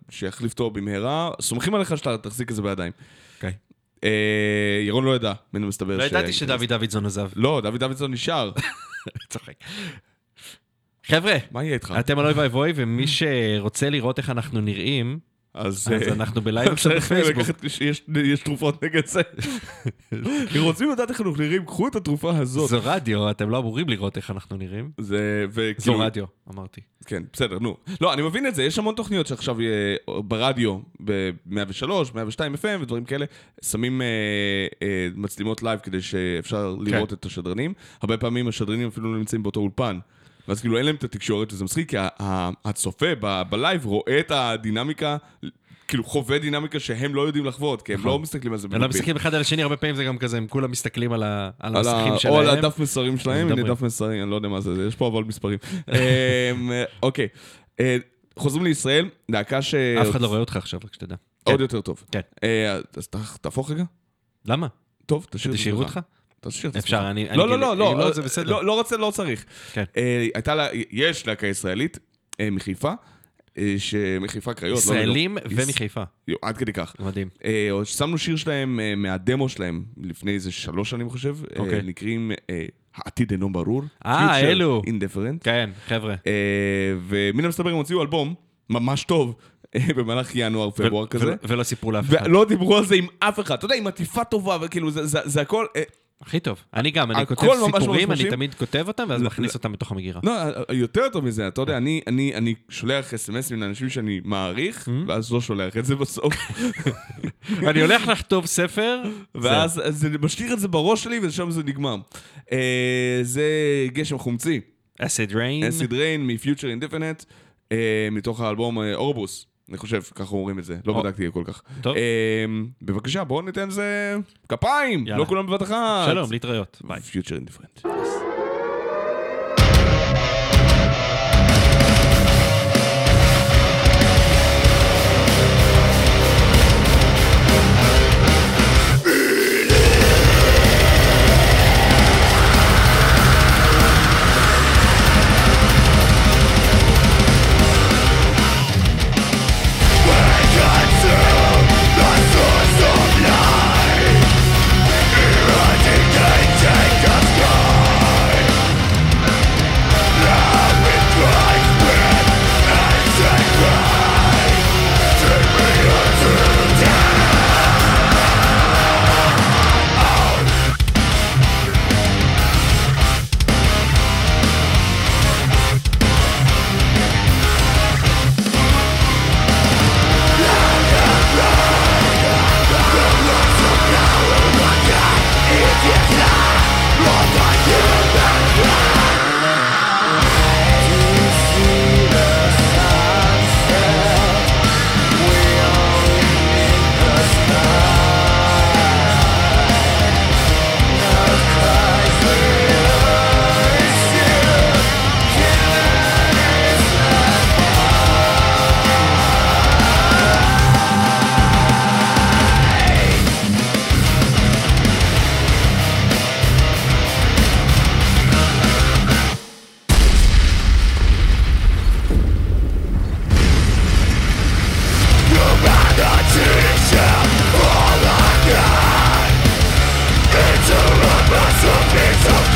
שיחליף אותו במהרה, סומכים עליך שאתה תחזיק את זה בידיים. אוקיי. אה, ירון לא ידע, מן המסתבר לא ידעתי שדוד דוידזון עזב. לא, דוד דוידסון נשאר. צוחק. חבר'ה, מה יהיה איתך? אתם על אוי ואבוי, ומי שרוצה לראות איך אנחנו נראים, אז אה, אנחנו בלייב עכשיו בפייסבוק. יש- תרופות נגד זה. אם רוצים לדעת איך אנחנו נראים, קחו את התרופה הזאת. זו רדיו, אתם לא אמורים לראות איך אנחנו נראים. זה, זו וכאילו, רדיו, אמרתי. כן, בסדר, נו. לא, אני מבין את זה, יש המון תוכניות שעכשיו יהיה ברדיו, ב-103, 102 FM ודברים כאלה, שמים אה, אה, מצלמות live כדי שאפשר לראות את השדרנים. הרבה פעמים השדרנים אפילו לא נמצאים באותו אולפן. ואז כאילו אין להם את התקשורת, וזה מצחיק, כי הצופה ב live רואה את הדינמיקה, כאילו חווה דינמיקה שהם לא יודעים לחוות, כי הם לא מסתכלים על זה הם לא במקביל. מסתכלים אחד על השני, הרבה פעמים זה גם כזה, הם כולם מסתכלים על המסכים שלהם. או על הדף מסרים שלהם, הנה. דף מסרים, אני לא יודע מה זה, יש פה אבל מספרים. אמ, אוקיי, אה, חוזרים לישראל, להקה ש... אף אחד לא רואה אותך עכשיו, רק שתדע. עוד כן. יותר טוב. כן. אה, אז תהפוך רגע. למה? טוב, תשאיר תשאירו. אותך? תשאיר את עצמך. אפשר, אני... לא, לא, לא, לא, זה בסדר. לא, לא רוצה, לא צריך. כן. אה, הייתה לה, יש להקה ישראלית אה, מחיפה, אה, שמחיפה קריות. לא, ישראלים לא, לא. ומחיפה. עד כדי כך. מדהים. אה, שמנו שיר שלהם אה, מהדמו שלהם לפני איזה שלוש שנים, אני חושב. אה, אוקיי. נקראים אה, העתיד אינו ברור. אה, אלו. Indifferent. כן, חבר'ה. אה, ומן המסתבר הם הוציאו אלבום ממש טוב אה, במהלך ינואר, פברואר כזה. ולא- סיפרו לאף אחד. ולא דיברו על זה עם אף אחד. אתה יודע, עם עטיפה טובה, וכאילו, זה הכל... אה, הכי טוב. אני גם, אני כותב ממש סיפורים, אני. תמיד כותב אותם, ואז לא, מכניס לא. אותם בתוך המגירה. לא, יותר טוב מזה, אתה יודע, אני, אני, שולח אס.אם.אסים לאנשים שאני מעריך, ואז לא שולח את זה בסוף. אני הולך לכתוב ספר, ואז אז זה משאיר את זה בראש שלי, ושם זה נגמר. אה, זה גשם חומצי, אסיד ריין. אסיד ריין מ-Future Indefinite, אה, מתוך האלבום אה, אורבוס. אני חושב, ככה אומרים את זה, לא. בדקתי כל כך. טוב. אה, בבקשה, בואו ניתן לזה כפיים. לא כולם בבת אחת. שלום, להתראות. ביי. Future Indifferent.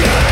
Yeah!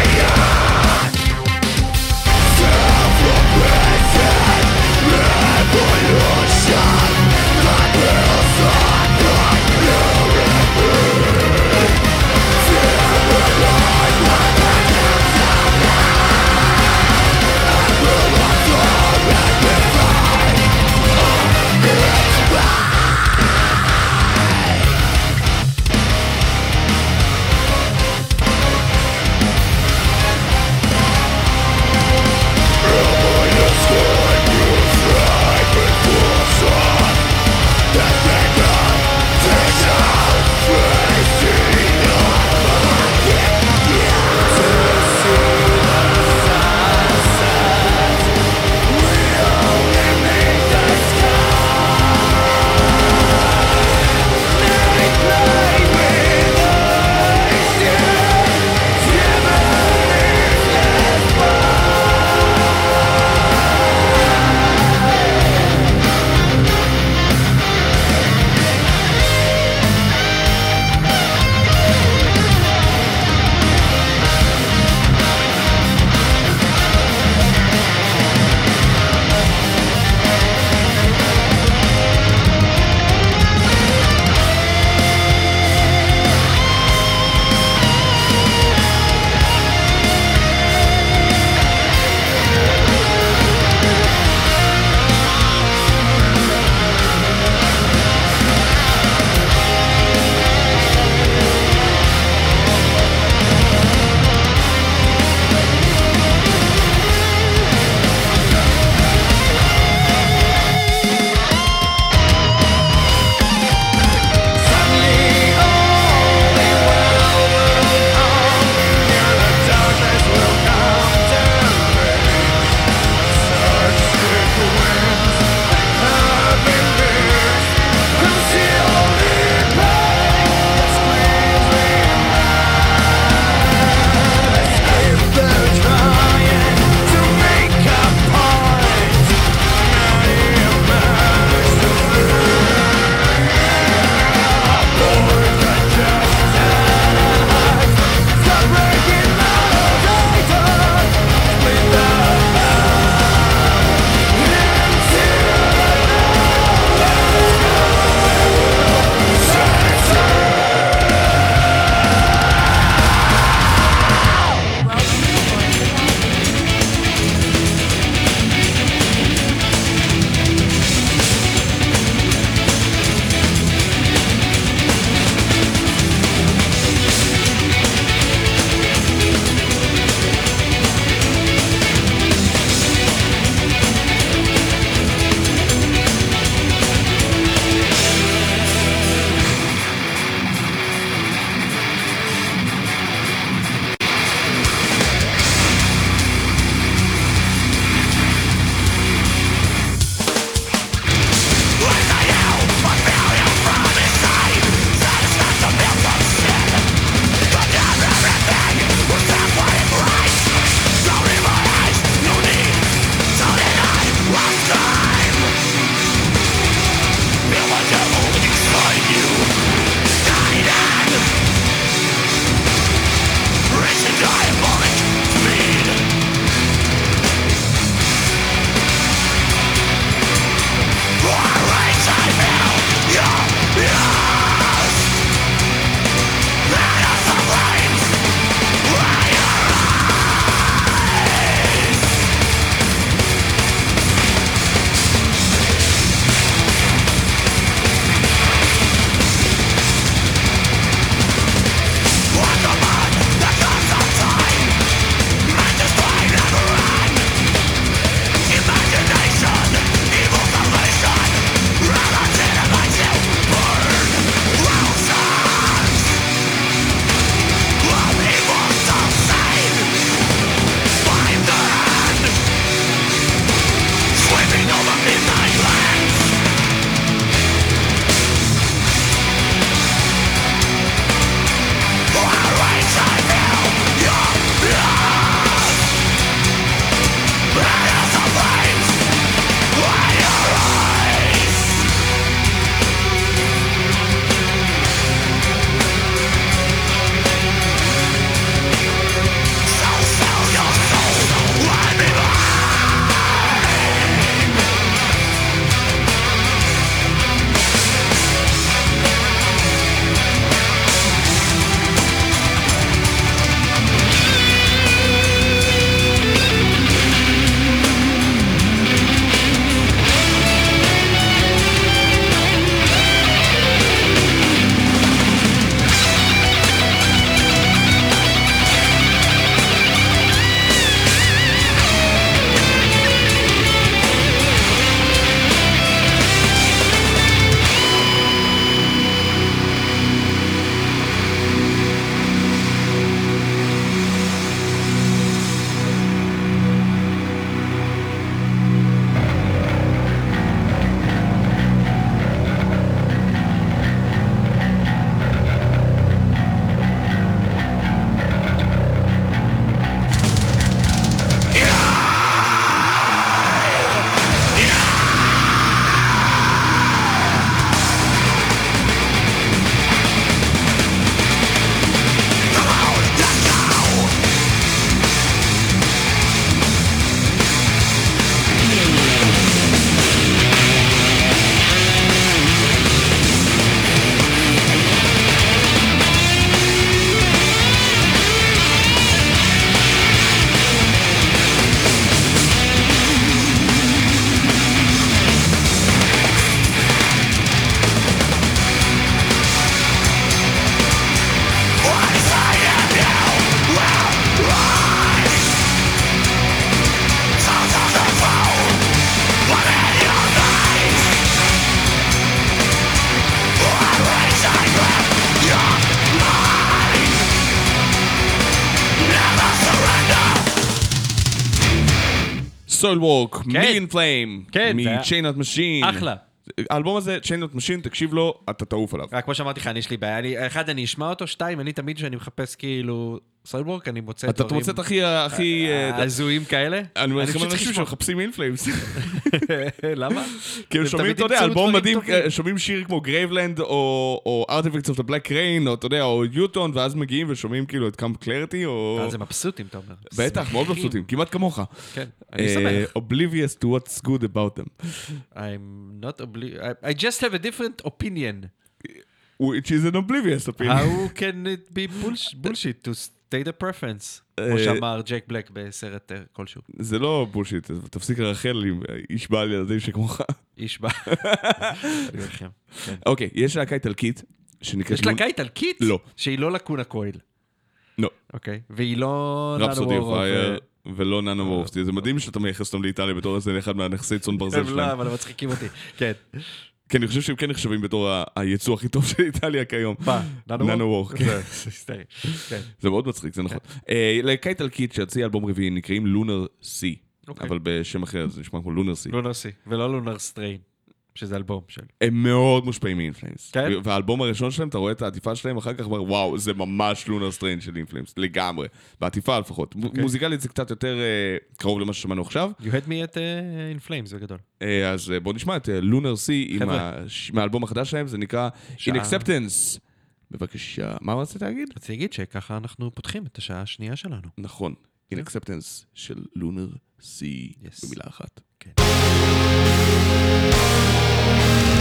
Soilwork, Million Flame, כן, זה היה- מ-Chainheart Machine. אחלה. האלבום הזה, Chainheart Machine, תקשיב לו, אתה תעוף עליו. רק כמו שאמרתי לך, אני יש לי בעיה. אני- אחד, אני אשמע אותו, שתיים, אני תמיד כשאני מחפש כאילו Soilwork, אני מוצא אתה דברים מוצא את הכי, הכי... אה, הזויים כאלה. אני צריך אנשים. שמחפשים In Flames. למה? כי הם שומעים, אתה יודע, אלבום מדהים. אה, שומעים שיר כמו Graveland, או of the Black Rain, או אתה יודע, או יוטון, ואז מגיעים ושומעים כאילו את קאמפ קלריטי, או... ואז הם מבסוטים, אתה אומר. בטח, מאוד. מבסוטים, כמעט כמוך. כן, אני אה, שמח. Oblivious to what's good about them. I'm not obli... I- just have a different opinion. Which is an oblivious opinion. How can it be bullsh- bullshit to state a preference? כמו אה, שאמר ג'ק בלק בסרט אה, כלשהו. זה לא בולשיט, תפסיק לרחל עם איש בעל ילדים שכמוך. איש אלחם. כן. אוקיי, יש להקה איטלקית, שנקראת... יש להקה איטלקית? לא. שהיא לא לקונה קויל. לא. אוקיי. והיא לא... Rhapsody of Fire ולא Nanowar of Steel. זה מדהים שאתה מייחס אותם לאיטליה בתור איזה אחד מהנכסי צאן ברזל הם לא, שלהם. אבל הם מצחיקים אותי. כן. כי אני חושב שהם כן נחשבים בתור היצוא הכי טוב של איטליה כיום. מה? Nanowar, כן. זה היסטרי. כן. זה מאוד מצחיק, זה נכון. אה, להקה איטלקית שהוציאה אלבום רביעי נקראים Lunar Sea. אוקיי. אבל בשם אחר זה נשמע כמו Lunar Sea. Lunar Sea, ולא Lunar Strain, שזה אלבום של... הם מאוד מושפעים מ-In Flames. כן? והאלבום הראשון שלהם, אתה רואה את העטיפה שלהם, אחר כך אומר, וואו, זה ממש Lunar Strain של In Flames, לגמרי. בעטיפה לפחות. מ- אוקיי. מוזיקלית זה קצת יותר אה, קרוב למה ששמענו עכשיו. You had me at uh, in flames, זה גדול. אה, אז אה, בואו נשמע את לונר סי חבר'ה. הש- מהאלבום החדש שלהם, זה נקרא שעה. In Acceptance. בבקשה, מה רצית להגיד? רציתי להגיד שככה אנחנו פותחים את השעה השנייה שלנו. נכון, In Acceptance של לונר סי, Yes. במילה אחת. כן. Thank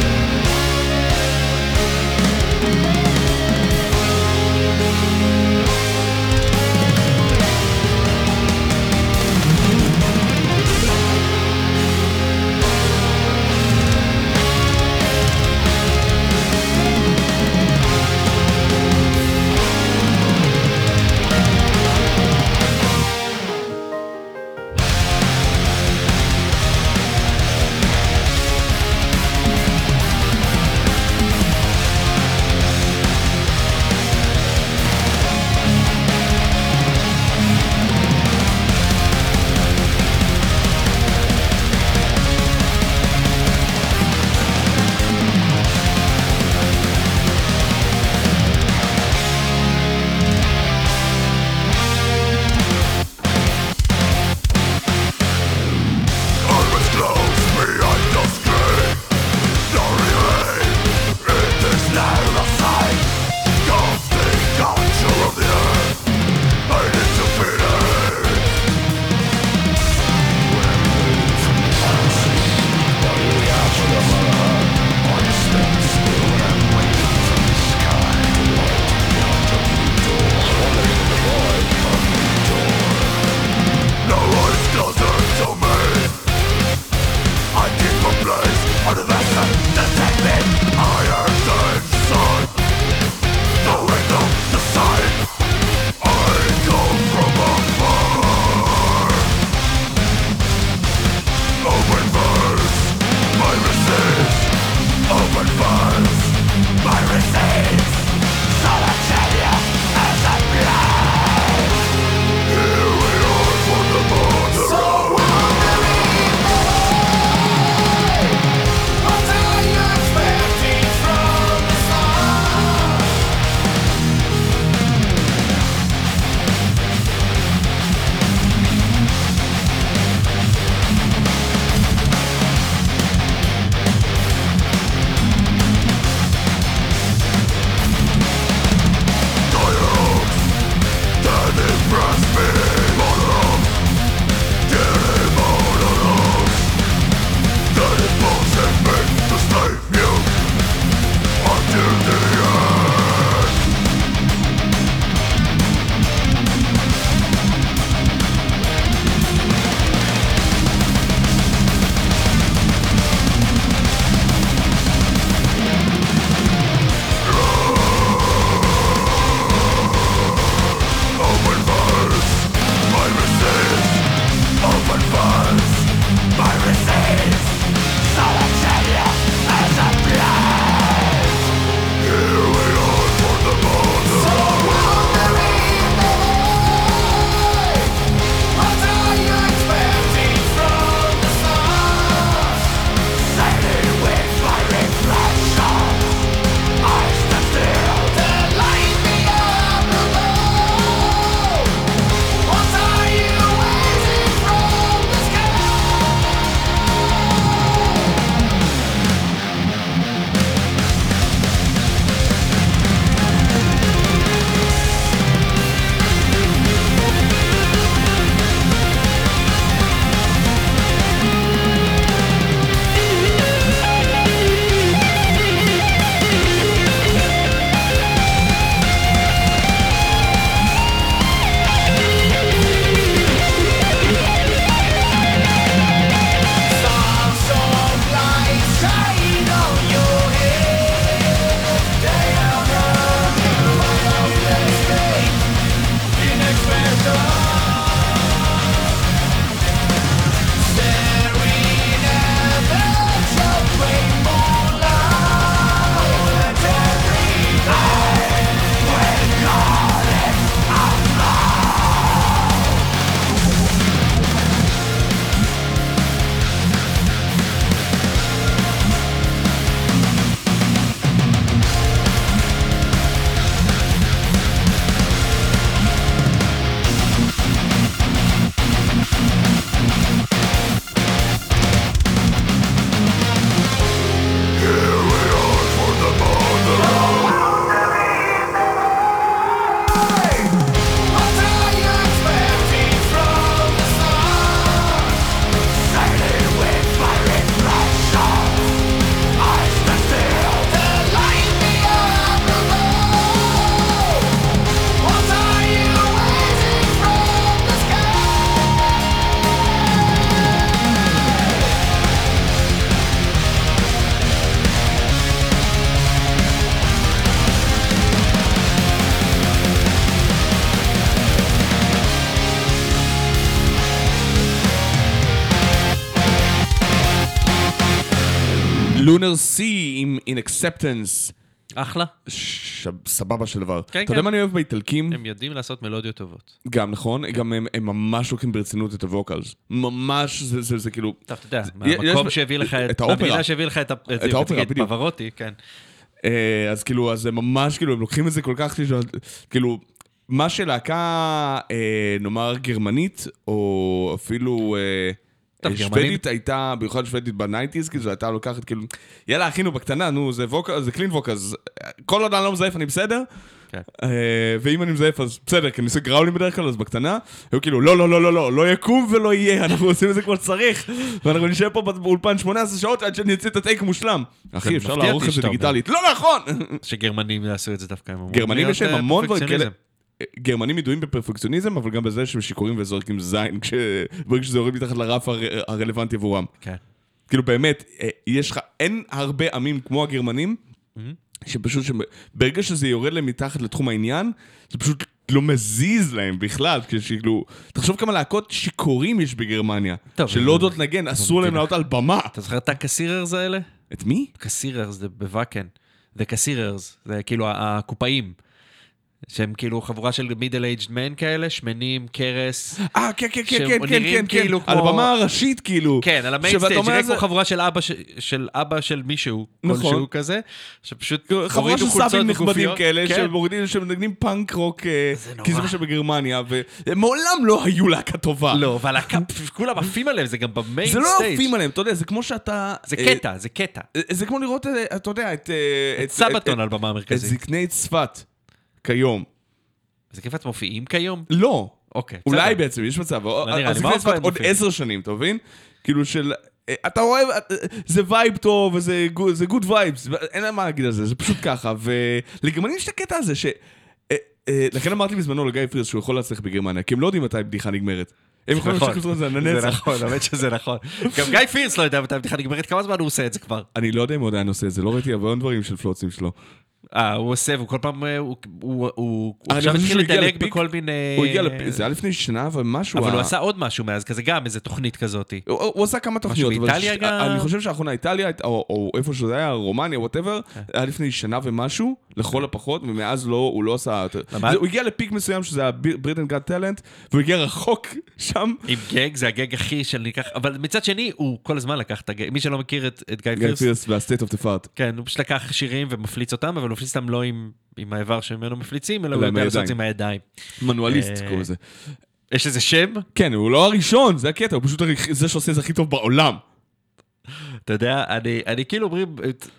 לונר סי עם In Acceptance. אחלה. ש- סבבה של דבר. כן, אתה יודע כן. מה אני אוהב באיטלקים? הם יודעים לעשות מלודיות טובות. גם, נכון? גם הם, הם ממש לוקחים ברצינות את הווקלס. ממש, זה, זה, זה כאילו... טוב, אתה יודע, מהמקום שהביא לך את את... האופרה. מהמדינה שהביא לך את ה- את האופרה, בדיוק. פברוטי, כן. אה, אז כאילו, אז הם ממש, כאילו, הם לוקחים את זה כל כך, כאילו, כאילו, מה שלהקה, אה, נאמר, גרמנית, או אפילו... אה, שוודית הייתה, במיוחד שוודית בנייטיז, כאילו, הייתה לוקחת, כאילו, יאללה, אחינו, בקטנה, נו, זה ווקל, זה קלין ווקל, אז אה, כל עוד אני לא מזייף, אני בסדר. כן. אה, ואם אני מזייף, אז בסדר, כי אני עושה גראולים בדרך כלל, אז בקטנה. היו כאילו, לא, לא, לא, לא, לא, לא יקום ולא יהיה, אנחנו עושים את זה כמו שצריך. ואנחנו נשב פה באולפן 18 שעות עד שאני אצא את הטייק מושלם. אחי, אפשר לערוך את זה. דיגיטלית. לא נכון! שגרמנים יעשו את זה דווקא. גרמנים יש להם אה, המון דברים כאלה. גרמנים ידועים בפרפקציוניזם, אבל גם בזה שהם שיכורים וזורקים זין, ברגע שזה יורד מתחת לרף הר- הרלוונטי עבורם. כן. כאילו באמת, אה, יש לך, אין הרבה עמים כמו הגרמנים, שפשוט, ברגע שזה יורד להם מתחת לתחום העניין, זה פשוט לא מזיז להם בכלל, כאילו, תחשוב כמה להקות שיכורים יש בגרמניה, טוב, שלא זה- יודעות לנגן, אסור להם לעלות על במה. אתה זוכר את הקסיררס האלה? את מי? קסיררס זה בוואקן. זה קסיררס, זה כאילו הקופאים. שהם כאילו חבורה של middle aged men כאלה, שמנים, קרס. אה, כן, כן, כן, כן, כן, כן, כן, כאילו על כמו- הבמה הראשית, כאילו. כן, על ה main שאתה stage, אומר נראה זה- כמו חבורה של אבא ש- של אבא של מישהו, נכון. כלשהו כזה, שפשוט חבורה הורידו של סבים נכבדים. כאלה, כן. שמורידים, שמנגנים פאנק רוק, אה, נורא. כי זה מה שבגרמניה, והם מעולם לא היו להקה טובה. לא, אבל כולם עפים עליהם, זה גם ב main זה לא. עפים עליהם, אתה יודע, זה כמו שאתה... זה אה, קטע, זה קטע. אה, זה כמו לראות, אתה יודע, את... את סבתון את- על במה את המרכזית. זקני צפת, כיום. זה כיף אתם מופיעים כיום? לא. אוקיי. אולי. בעצם, יש מצב. לא נראה לי, אז מה עוד פעם? עשר שנים, אתה מבין? כאילו של... אה, אתה רואה, אה, זה vibe טוב, וזה זה good vibes, אין להם מה להגיד על זה, זה פשוט ככה. ולגרמנים יש את הקטע הזה ש... אה, לכן אמרתי בזמנו לגיא פירס שהוא יכול להצליח בגרמניה, כי הם לא יודעים מתי בדיחה נגמרת. הם יכולים נכון. להמשיך לעשות את זה זה לנצח. נכון, האמת שזה נכון. גם גיא פירס לא יודע מתי הבדיחה נגמרת, כמה זמן הוא עושה את זה כבר? אני לא יודע אם הוא עדיין עושה את זה, לא ראיתי הרבה דברים של פלוצים שלו. אה, הוא עושה, והוא כל פעם, אה, הוא- הוא הוא- הוא אני עכשיו התחיל לדלג בכל מיני... הוא הגיע לפ... זה היה לפני שנה ומשהו. אבל הוא עשה עוד משהו מאז, כזה גם איזה תוכנית כזאת. הוא, הוא עשה כמה תוכניות, אבל באיטליה ש- גם? אני חושב שהאחרונה איטליה, או, או איפה שזה היה, רומניה, whatever, כן. היה לפני שנה ומשהו, לכל הפחות, ומאז לא, הוא לא עשה יותר. זה- הוא הגיע ל peak מסוים שזה היה Britain's Got Talent, והוא הגיע רחוק שם. עם גג, זה הגג הכי של ניקח, אבל מצד שני, הוא כל הזמן לקח את הגג, מי שלא מכיר את את גיא גיא פירס, פירס וה-state of the fart. כן, הוא פשוט לקח שירים ומפליץ אותם, אבל הוא מפליץ אותם לא עם עם האיבר שממנו מפליצים, אלא הוא יודע לעשות את זה. עם הידיים. מנואליסט אה, קוראים לזה. יש לזה שם? כן, הוא לא הראשון, זה הקטע, הוא פשוט זה שעושה את זה הכי טוב בעולם. אתה יודע, אני, אני כאילו אומרים,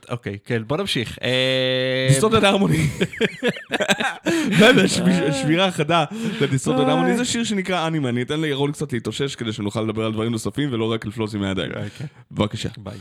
אוקיי, כן, בוא נמשיך. אה, דיסטורטד הרמוני. לא יודע, שב- שבירה חדה לדיסטורטד הרמוני, זה שיר שנקרא אנימה, אני אתן לירון קצת להתאושש כדי שנוכל לדבר על דברים נוספים ולא רק על פלוס עם הידיים. אוקיי. בבקשה. ביי.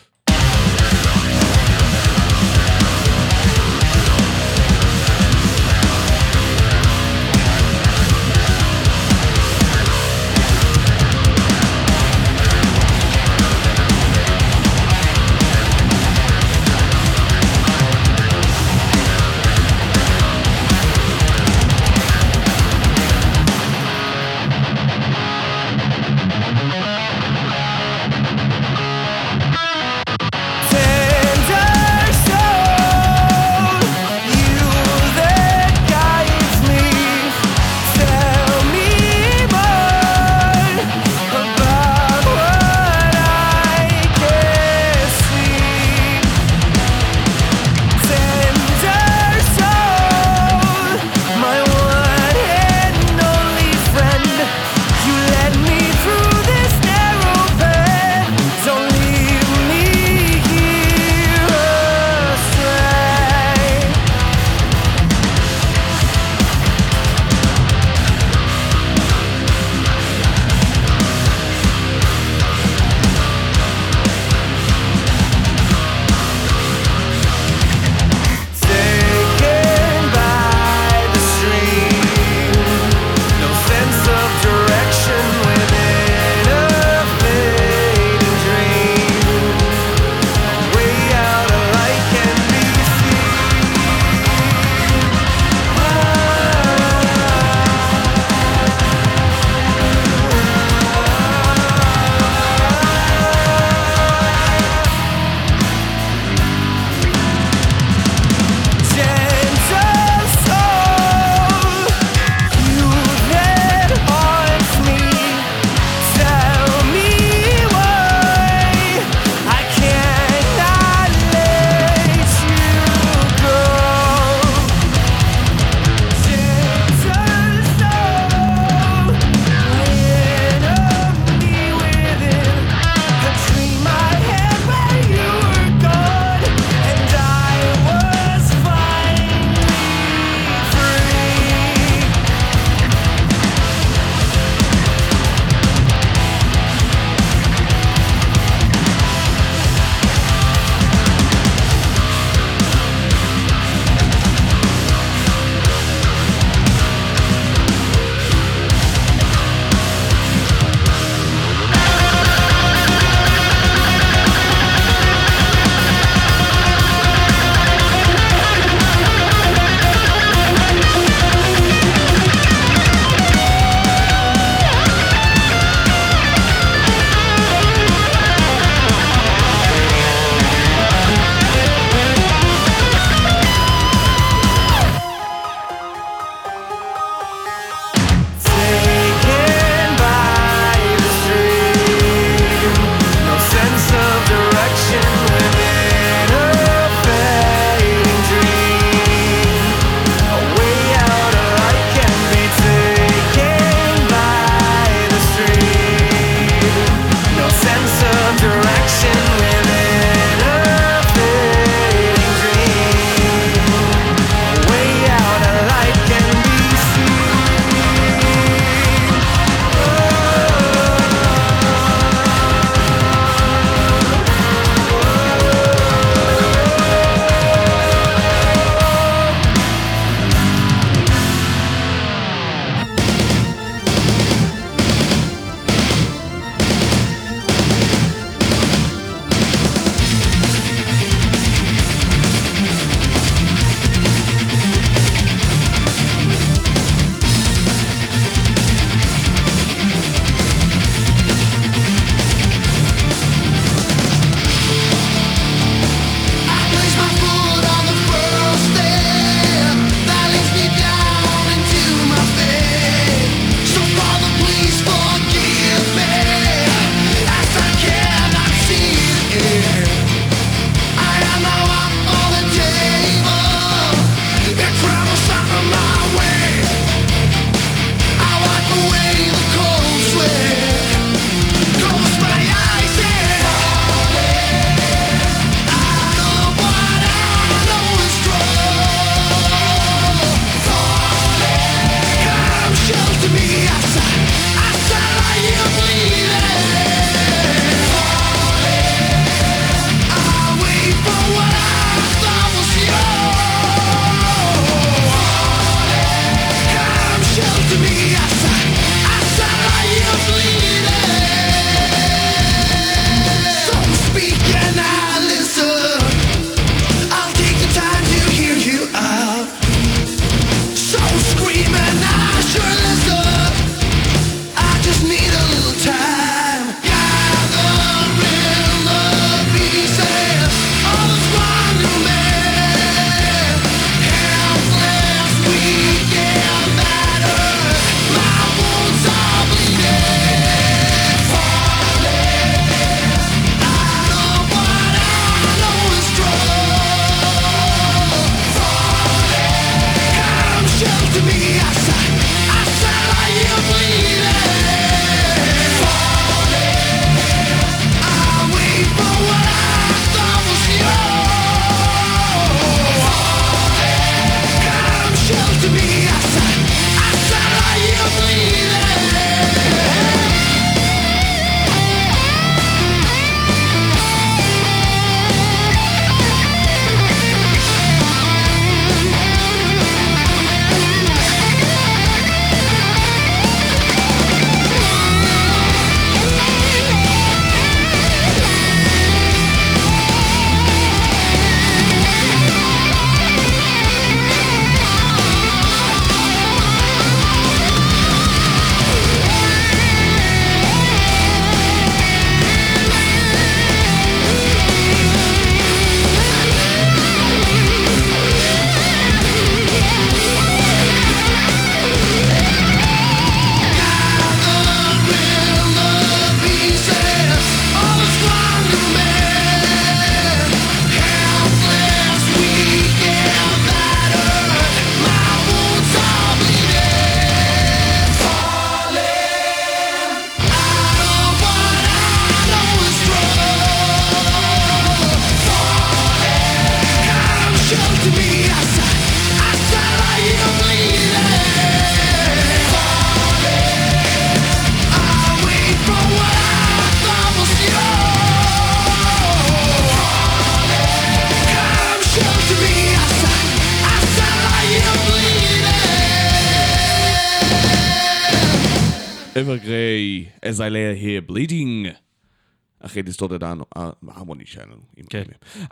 אחרי Distorted Harmony שהיה לנו. כן.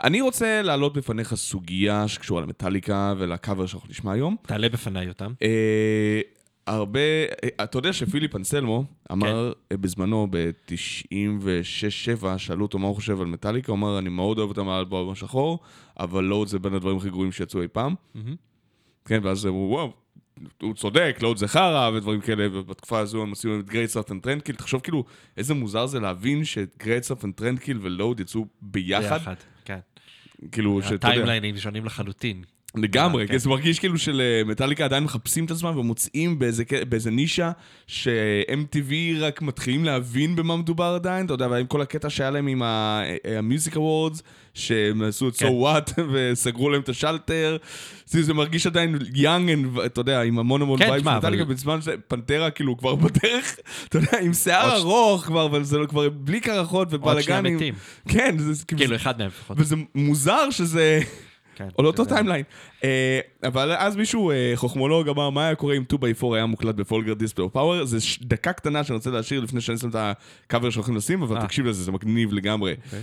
אני רוצה להעלות בפניך סוגיה שקשורה למטאליקה ולקאבר שאנחנו נשמע היום. תעלה בפניי אותם. אה, הרבה, אה, אתה יודע שפיליפ אנסלמו אמר כן. בזמנו, ב-96-7, שאלו אותו מה הוא חושב על מטאליקה, הוא אמר, אני מאוד אוהב אותם על האלבום השחור, אבל Load זה בין הדברים הכי גרועים שיצאו אי פעם. כן, ואז הוא, וואו, הוא צודק, Load זה חרא ודברים כאלה, ובתקופה הזו הם עושים את Great Southern Trendkill. תחשוב כאילו, איזה מוזר זה להבין ש-Great Southern Trendkill ו-Load יצאו ביחד. ביחד, כן. כאילו, שאתה יודע. הטיימליינים שונים לחלוטין. לגמרי, כן. כן. זה מרגיש כאילו שלמטאליקה עדיין מחפשים את עצמם ומוצאים באיזה, באיזה נישה ש-MTV רק מתחילים להבין במה מדובר עדיין, אתה יודע, ועם כל הקטע שהיה להם עם ה-Music Awards, שהם עשו את So כן. What וסגרו להם את השלטר, זה, מרגיש עדיין and, אתה יודע, עם המון המון כן, וייב תשמע, של מטאליקה, בזמן שפנטרה כאילו כבר בדרך, אתה יודע, עם שיער ארוך כבר, אבל זה לא- כבר בלי קרחות עוד שני ובלאגנים. מתים. כן, זה כאילו, אחד מהם לפחות. וזה מוזר שזה... כן, או לאותו timeline. אה, אבל אז מישהו, אה, חוכמולוג, אמר, מה היה קורה אם 2x4 היה מוקלט בפולגר דיספלי או פאוור? זה ש- דקה קטנה שאני רוצה להשאיר לפני שאני שם את הקאבר שהולכים לשים, אבל אה. תקשיב לזה, זה מגניב לגמרי. קיצר,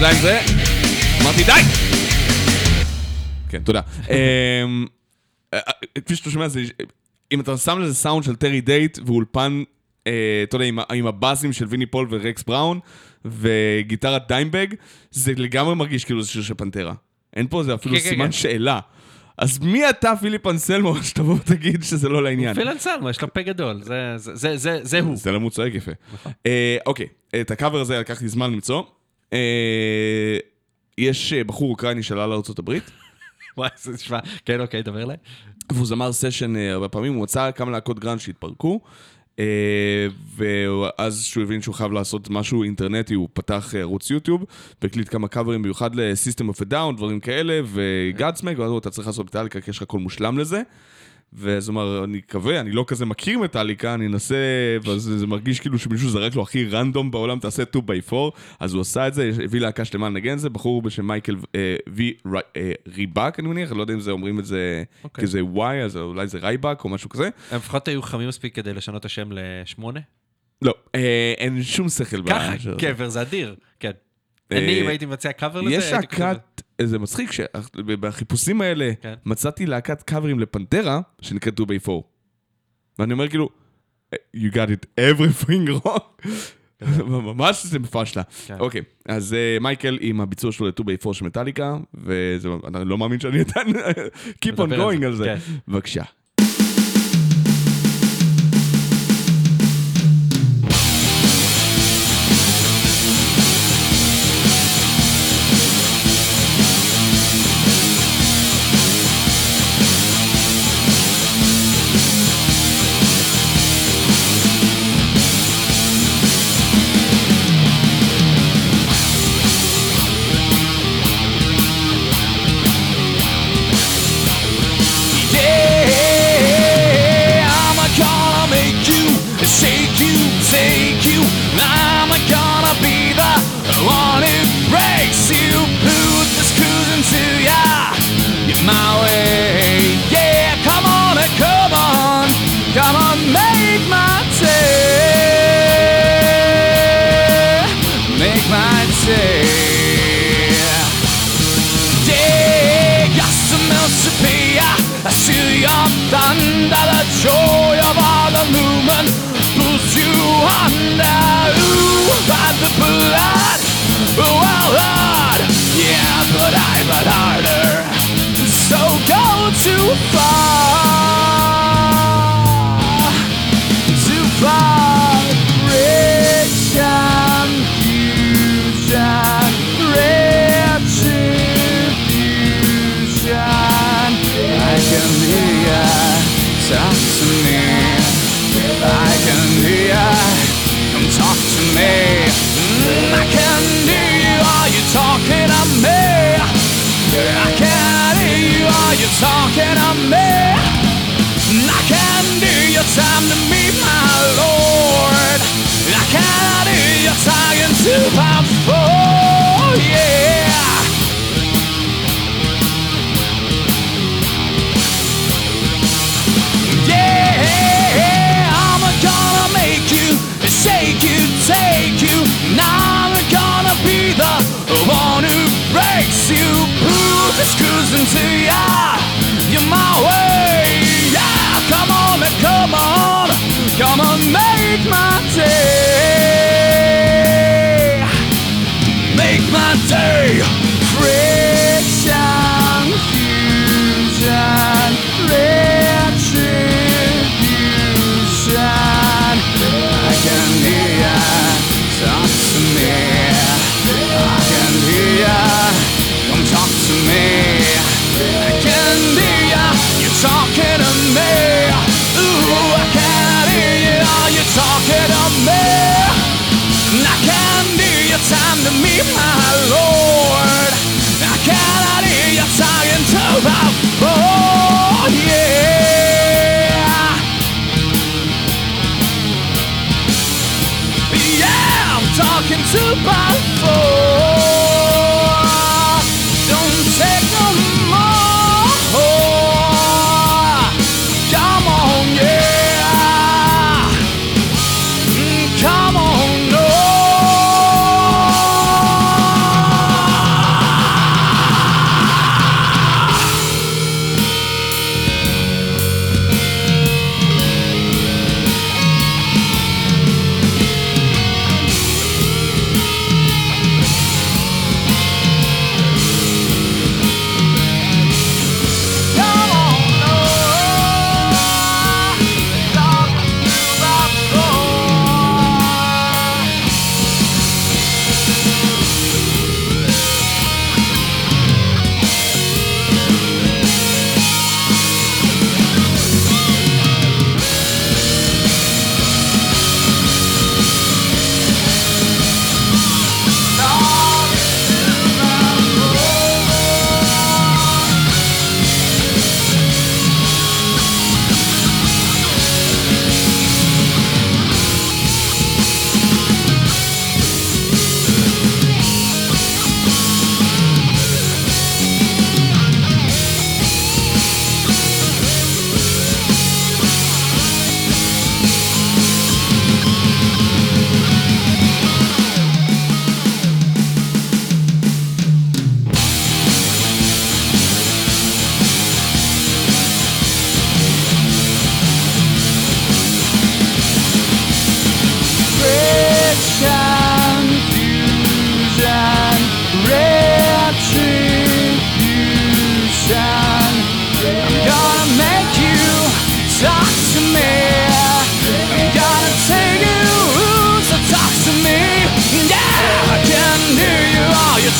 די עם זה. אמרתי די! כן, תודה. אמ, אה, אה, כפי שאתה שומע, אם אתה שם לזה סאונד של טרי דייט ואולפן, אה, אתה יודע, עם ה- עם הבאסים של ויני פול ורקס בראון, וגיטרת דיימבג, זה לגמרי מרגיש כאילו זה שיר של פנטרה. אין פה זה אפילו כן, כן, סימן כן. שאלה. אז מי אתה, פיליפ אנסלמו, שתבוא ותגיד שזה לא לעניין? פיל אנסלמו, יש לו פה גדול, זה- הוא. זה למה הוא צועק יפה. אה, אוקיי, את הקאבר הזה לקח לי זמן למצוא. אה, יש אה, בחור אוקראיני שעלה הברית, וואי, זה נשמע... כן, אוקיי, דבר אליי. והוא זמר סשן אה, הרבה פעמים, הוא מצא כמה להקות גראנג' שהתפרקו, ואז שהוא הבין שהוא חייב לעשות משהו אינטרנטי, הוא פתח ערוץ יוטיוב, והקליט כמה קאברים במיוחד ל-System of a Down, דברים כאלה, וגאדסמק, ואז הוא, אתה צריך לעשות מטאליקה, כי יש לך הכל מושלם לזה. ואז אמר, אני מקווה, אני לא כזה מכיר מטאליקה, אני אנסה, ואז זה מרגיש כאילו שמישהו זרק לו הכי רנדום בעולם, תעשה 2x4, אז הוא עשה את זה, הביא להקה שלמה לנגן את זה, בחור בשם מייקל אה, וי ר- אה, ריבק, אני מניח, אני לא יודע אם זה אומרים את זה אוקיי. כזה Y, אז אולי זה רייבק או משהו כזה. הם לפחות היו חכמים מספיק כדי לשנות את השם לשמונה? לא, אה, אין שום שכל ככה, בשיר הזה. גבר, זה אדיר, כן. אה, אני, אם הייתי מבצע קאבר לזה, יש להקת, זה מצחיק שבחיפושים האלה כן. מצאתי להקת קאברים לפנטרה שנקראת 2x4. ואני אומר כאילו, you got it everything wrong. ממש זה מפשלה. כן. אוקיי, אז אה, מייקל עם הביצוע שלו ל-2x4 של מטאליקה, ואני לא מאמין שאני עדיין keep on going על זה. כן. בבקשה. Talking to me? I can do your time to meet my Lord. I cannot hear you talking to my phone, yeah. Yeah, I'm gonna make you, shake you, take you. Now I'm gonna be the one who breaks you. Prove this cruising to ya. Make my day. Make my day. Friction, fusion, retribution. I can hear ya talk to me. I can hear ya come talk to me. passou.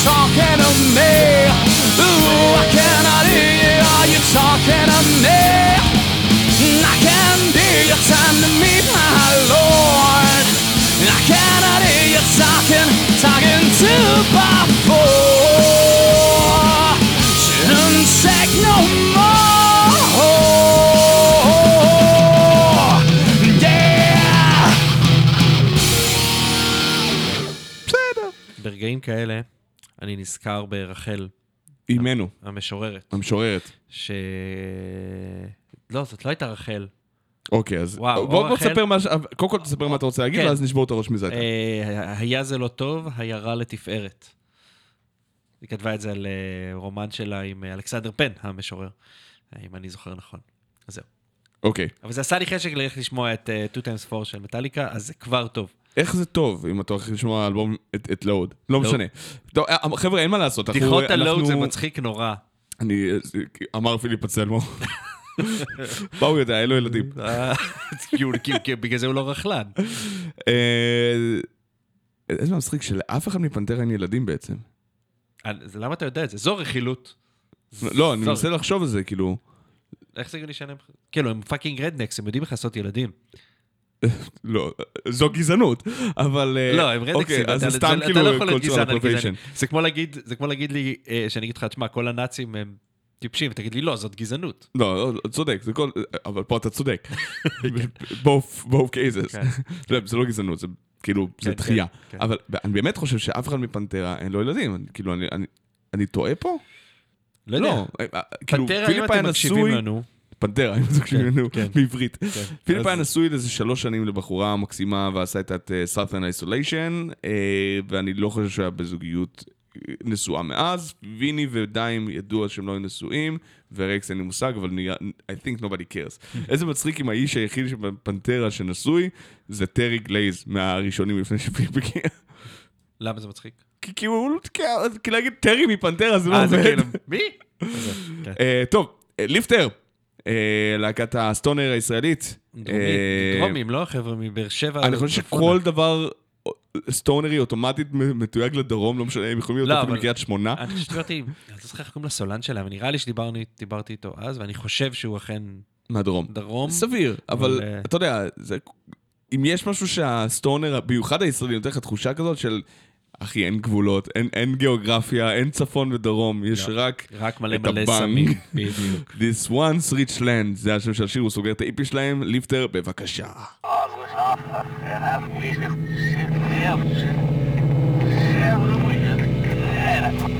talking to me? Ooh, I cannot hear you. Are you talking to me? Mm, I can't hear you time to meet my Lord. I cannot hear you talking, talking to my boy. נזכר ברחל, אימנו, המשוררת, המשוררת. ש... לא, זאת לא הייתה רחל. אוקיי, אז וואו, בוא בוא תספר מה... קודם כל תספר מה אתה רוצה להגיד, כן. ואז נשבור את הראש מזה. אה, היה זה לא טוב, היה רע לתפארת. היא כתבה את זה על אה, רומן שלה עם אה, אלכסנדר פן, המשורר, אם אני זוכר נכון. אז זהו. אוקיי. אבל זה עשה לי חשק ללכת לשמוע את אה, 2 times 4 של מטאליקה, אז זה כבר טוב. איך זה טוב אם אתה הולך לשמוע אלבום את- את לואוד? לא. משנה. טוב, אה, חבר'ה, אין מה לעשות. בדיחות הלואוד אנחנו- זה מצחיק נורא. אני... אמר פיליפ אצלמו. מה הוא יודע? אין לו ילדים. אה, בגלל זה הוא לא רכלן. אה, איזה מצחיק שלאף אחד מפנתרה אין ילדים בעצם. אה, למה אתה יודע את זה? זו רכילות. לא, אני. מנסה לחשוב על זה, כאילו... איך זה הגיוני שאני... כאילו, הם fucking rednecks, הם יודעים איך לעשות ילדים. לא, זו גזענות, אבל... אה, לא, הם רדנקסים. אוקיי, אז אתה- כאילו לא יכול להיות גזען על. גזענים. זה כמו להגיד, זה כמו להגיד לי, אה, שאני אגיד לך, תשמע, כל הנאצים הם טיפשים, ותגיד לי, לא, זאת גזענות. לא, לא, לא, צודק, זה כל... אבל פה אתה צודק. both both cases. כן. לא, זה לא גזענות, זה כאילו, זה כן, דחייה. כן, כן. אבל אני באמת חושב שאף אחד מפנתרה אין לו ילדים. כאילו, אני- טועה פה? לא יודע. אה, כאילו, פנתרה, אם אתם מקשיבים. לנו, פנתרה, אם זה מקשיבים לנו כן. בעברית. כן. פיליפ היה נשוי לאיזה שלוש שנים לבחורה מקסימה ועשה את את Southern Isolation, אה, ואני לא חושב שהוא היה בזוגיות אה, נשואה מאז. ויני ודיים ידוע שהם לא היו נשואים, ורקס אין לי מושג, אבל I think nobody cares. איזה מצחיק אם האיש היחיד שבפנתרה שנשוי, זה טרי גלייז מהראשונים לפני שפיליפ הגיע. למה זה מצחיק? כי הוא, כי- כי להגיד טרי מפנתרה זה לא אה, עובד. כאילו, מי? כן. אה, טוב, אה, ליפטר, אה, להקת הסטונר הישראלית. דרומי- אה, דרומים, לא חבר'ה מבאר שבע. אני חושב. שכל דבר סטונרי אוטומטית מתויג לדרום, לא משנה, הם יכולים להיות לא, אפילו מקריית שמונה. אני חושב שדיברתי, אני לא זוכר איך קוראים לסולן שלהם, ונראה לי שדיברתי איתו אז, ואני חושב שהוא אכן מהדרום. דרום. סביר, אבל אה, אתה יודע, אם יש משהו שהסטונר, במיוחד הישראלי, נותן לך תחושה כזאת של, אחי, אין גבולות, אין- אין גיאוגרפיה, אין צפון ודרום, יש לא. רק רק מלא את מלא. סמים. בדיוק. This once rich land, זה השם של השיר, הוא סוגר את האיפי שלהם, ליפטר, בבקשה. Thank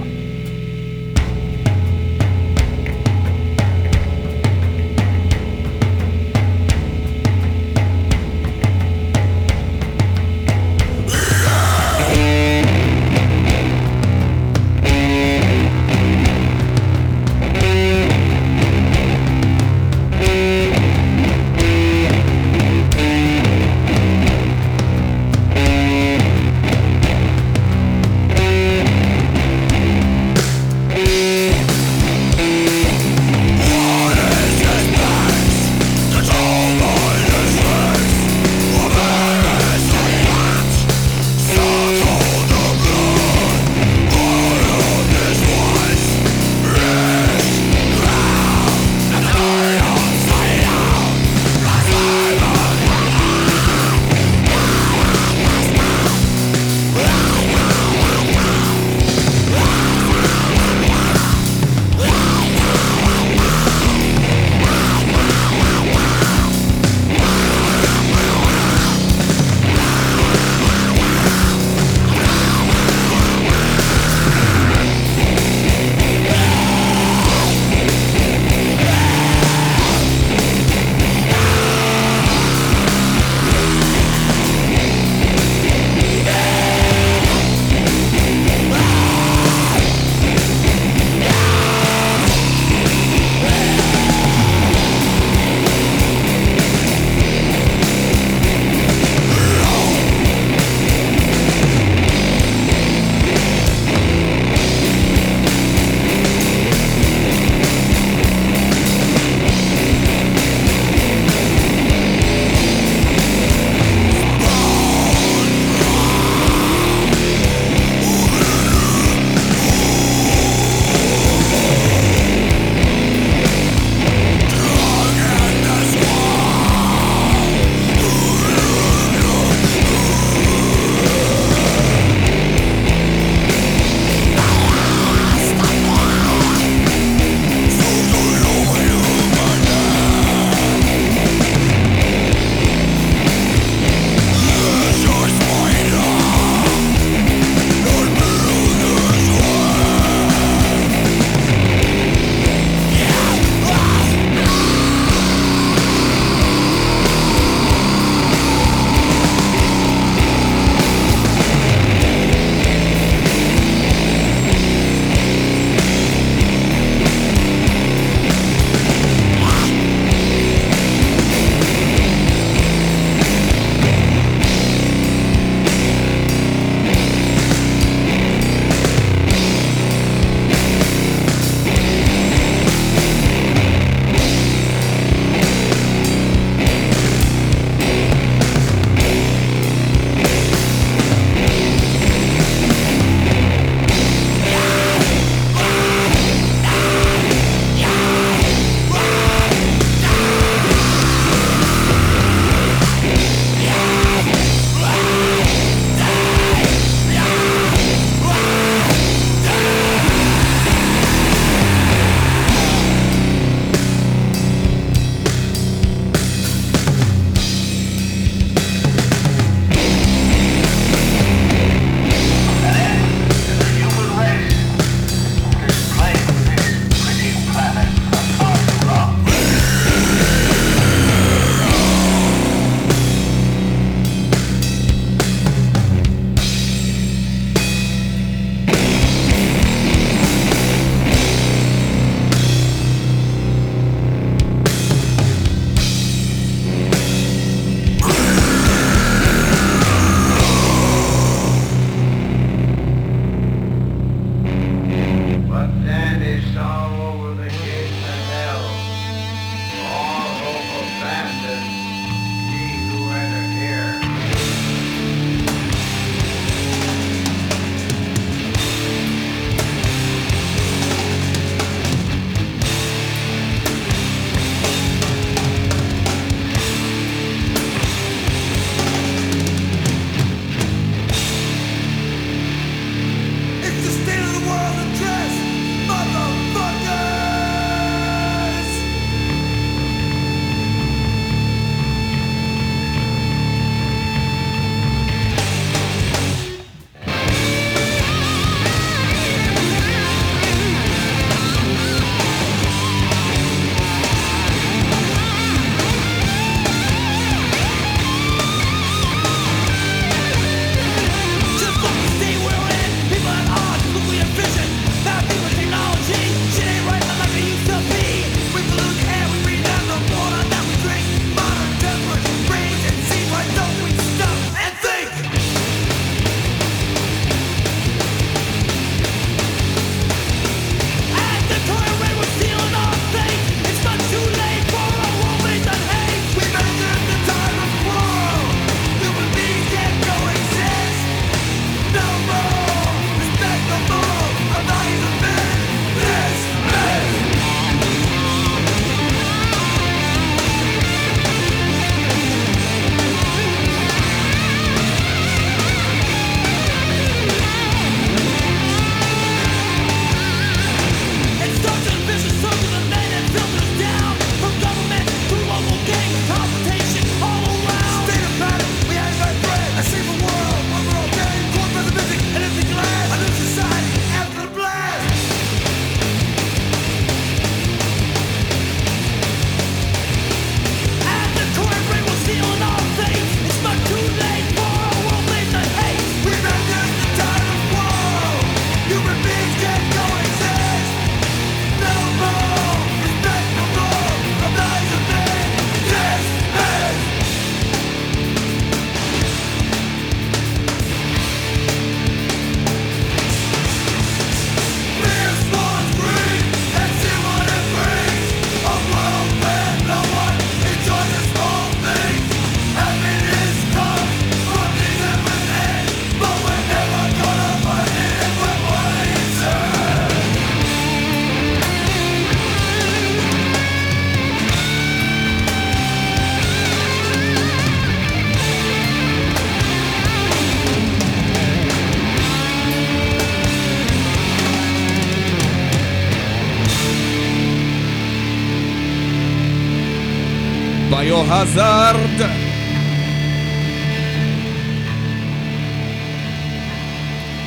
ביו-הזארד.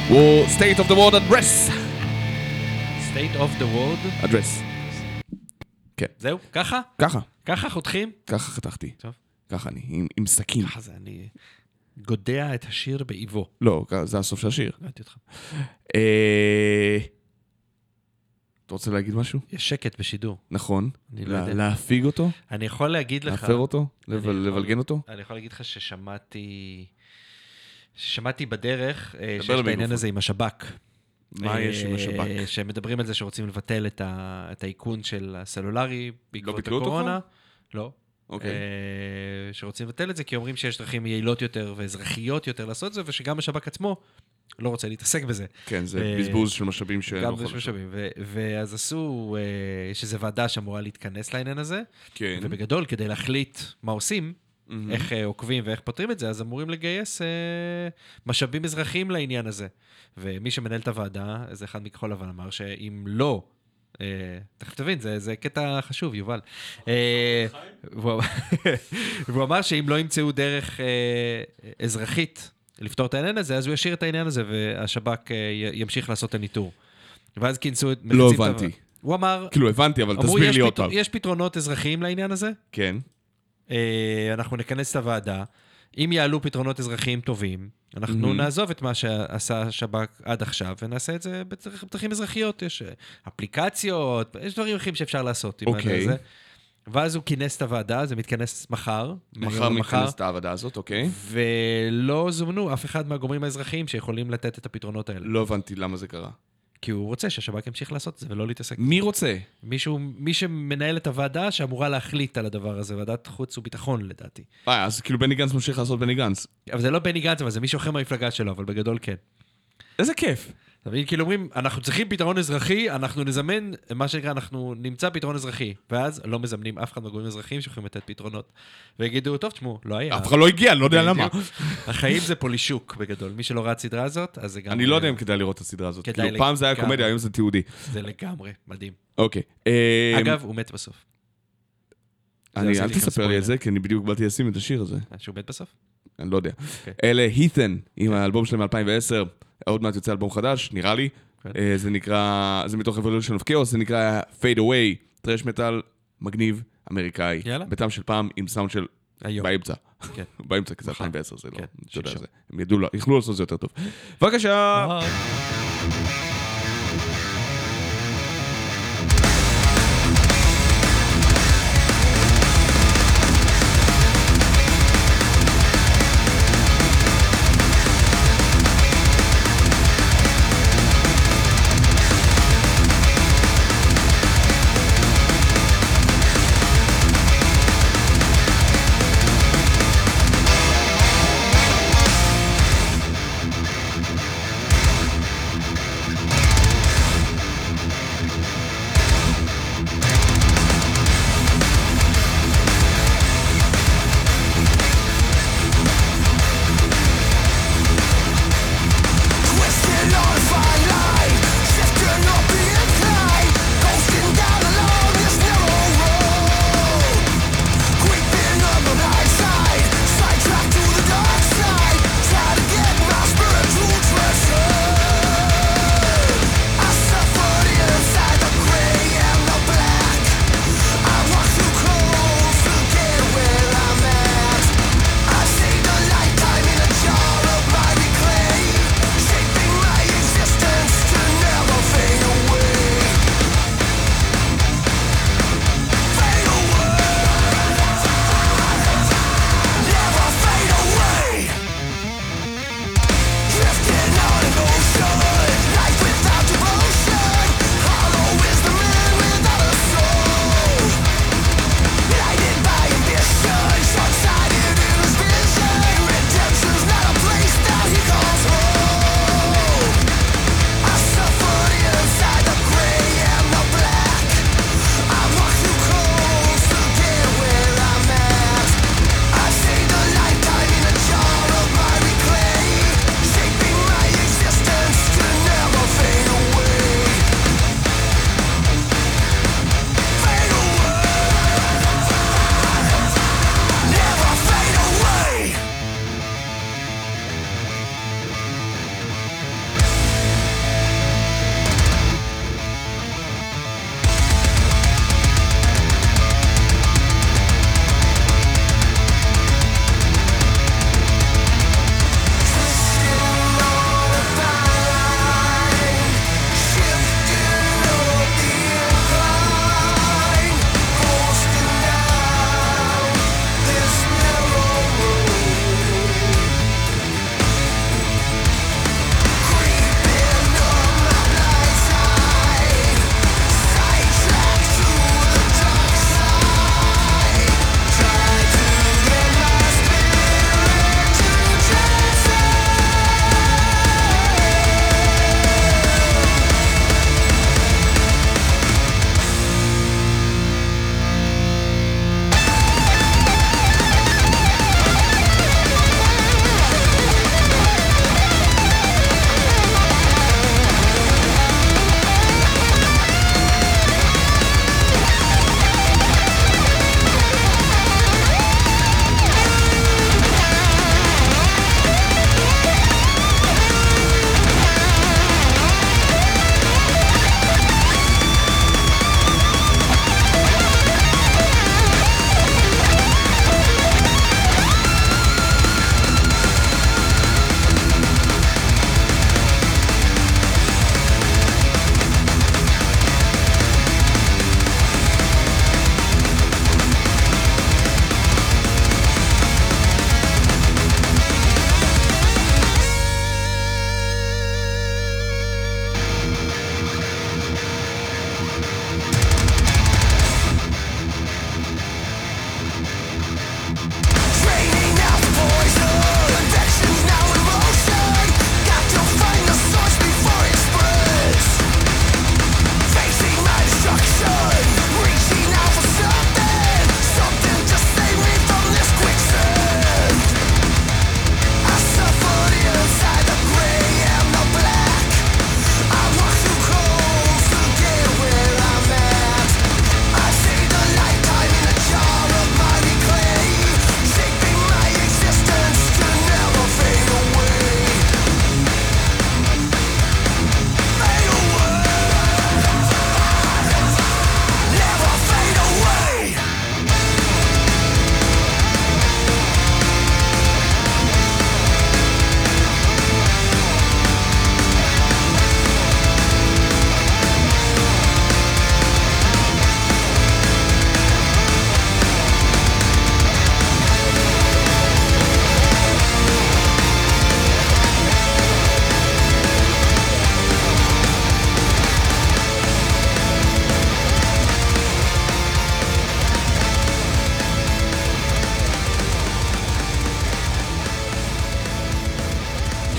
הוא State of the World Address. State of the world. Address. כן. זהו, ככה? ככה, ככה חותכים? ככה חתכתי. טוב. ככה אני, עם, עם סכין. ככה זה, אני גודע את השיר באיבו. לא, זה הסוף של השיר. הבנתי אותך. אה... אתה רוצה להגיד משהו? יש שקט בשידור. נכון. אני לא יודע. להפיג אותו? אני יכול להגיד לך... להפר אותו? לבלגן אותו? אני יכול להגיד לך ששמעתי... שמעתי בדרך אה, שיש את. העניין הזה עם השב"כ. מה יש עם אה, השב"כ? שמדברים על זה שרוצים לבטל את, האיכון של הסלולרי בעקבות אותו הקורונה. לא. אוקיי. אה, שרוצים לבטל את זה, כי אומרים שיש דרכים יעילות יותר ואזרחיות יותר לעשות את זה, ושגם השב"כ עצמו לא רוצה להתעסק בזה. כן, זה אה, בזבוז של משאבים שלא גם יכול יש משאבים. ואז עשו, אה, יש איזו ועדה שאמורה להתכנס לעניין הזה, כן. ובגדול, כדי להחליט מה עושים. איך אה, עוקבים ואיך פותרים את זה, אז אמורים לגייס אה, משאבים אזרחיים לעניין הזה. ומי שמנהל את הוועדה, איזה אחד מכחול לבן אמר שאם לא... אה, תכף תבין, זה, זה קטע חשוב, יובל. אה, והוא אמר- והוא אמר שאם לא ימצאו דרך אה, אזרחית לפתור את העניין הזה, אז הוא ישאיר את העניין הזה, והשב"כ אה, ימשיך לעשות את הניטור. ואז כינסו את... לא את הבנתי. הוועדה. הוא אמר, כאילו, הבנתי, אבל תסביר לי עוד פעם. יש פתרונות אזרחיים לעניין הזה, כן. אה, אנחנו נכנס את הוועדה. אם יעלו פתרונות אזרחיים טובים, אנחנו Mhm. נעזוב את מה שעשה השב"כ עד עכשיו, ונעשה את זה בדרכים אזרחיות. יש אה, אפליקציות, יש דברים אחרים שאפשר לעשות. אוקיי. זה. ואז הוא כינס את הוועדה, זה מתכנס מחר. מחר למחר, מתכנסת העבודה הזאת, אוקיי? ולא זומנו אף אחד מהגורמים האזרחיים שיכולים לתת את הפתרונות האלה. לא הבנתי למה זה קרה. כי הוא רוצה שהשב"כ ימשיך לעשות את זה ולא להתעסק. מי רוצה? מישהו, מי שמנהל את הוועדה שאמורה להחליט על הדבר הזה, ועדת חוץ וביטחון לדעתי. אה, אז כאילו בני גנץ ממשיך לעשות בני גנץ. אבל זה לא בני גנץ, אבל זה מישהו אחר מהמפלגה שלו, אבל בגדול כן. איזה כיף. אתה מבין? כאילו אומרים, אנחנו צריכים פתרון אזרחי, אנחנו נזמן, מה שנקרא, אנחנו נמצא פתרון אזרחי. ואז לא מזמנים אף אחד מהגורמים האזרחיים שיכולים לתת פתרונות. ויגידו, טוב, תשמעו, לא היה. אף אחד לא הגיע, אני לא יודע למה. החיים זה פולישוק בגדול. מי שלא ראה את הסדרה הזאת, אז זה גם... אני לא יודע אם כדאי לראות את הסדרה הזאת. כאילו, פעם זה היה. קומדיה, היום זה תיעודי. זה לגמרי מדהים. אוקיי. אה, אגב, הוא מת בסוף. אני, אל תספר לי את. זה, כי אני בדיוק באתי לשים את השיר הזה. אה, שהוא מת בסוף? אני לא יודע. אוקיי. אלה הית'ן, עם האלבום שלהם מ-2010, עוד מעט יוצא אלבום חדש, נראה לי. כן. אה, זה נקרא, זה מתוך Evolution of Chaos, זה נקרא Fade Away, טרש מטאל מגניב, אמריקאי. יאללה. בטעם של פעם, עם סאונד של היום. באמצע. כן. באמצע, כי זה מחר. 2010, זה לא, כן, אתה יודע. הם ידעו, לא- יכלו לעשות את זה יותר טוב. בבקשה.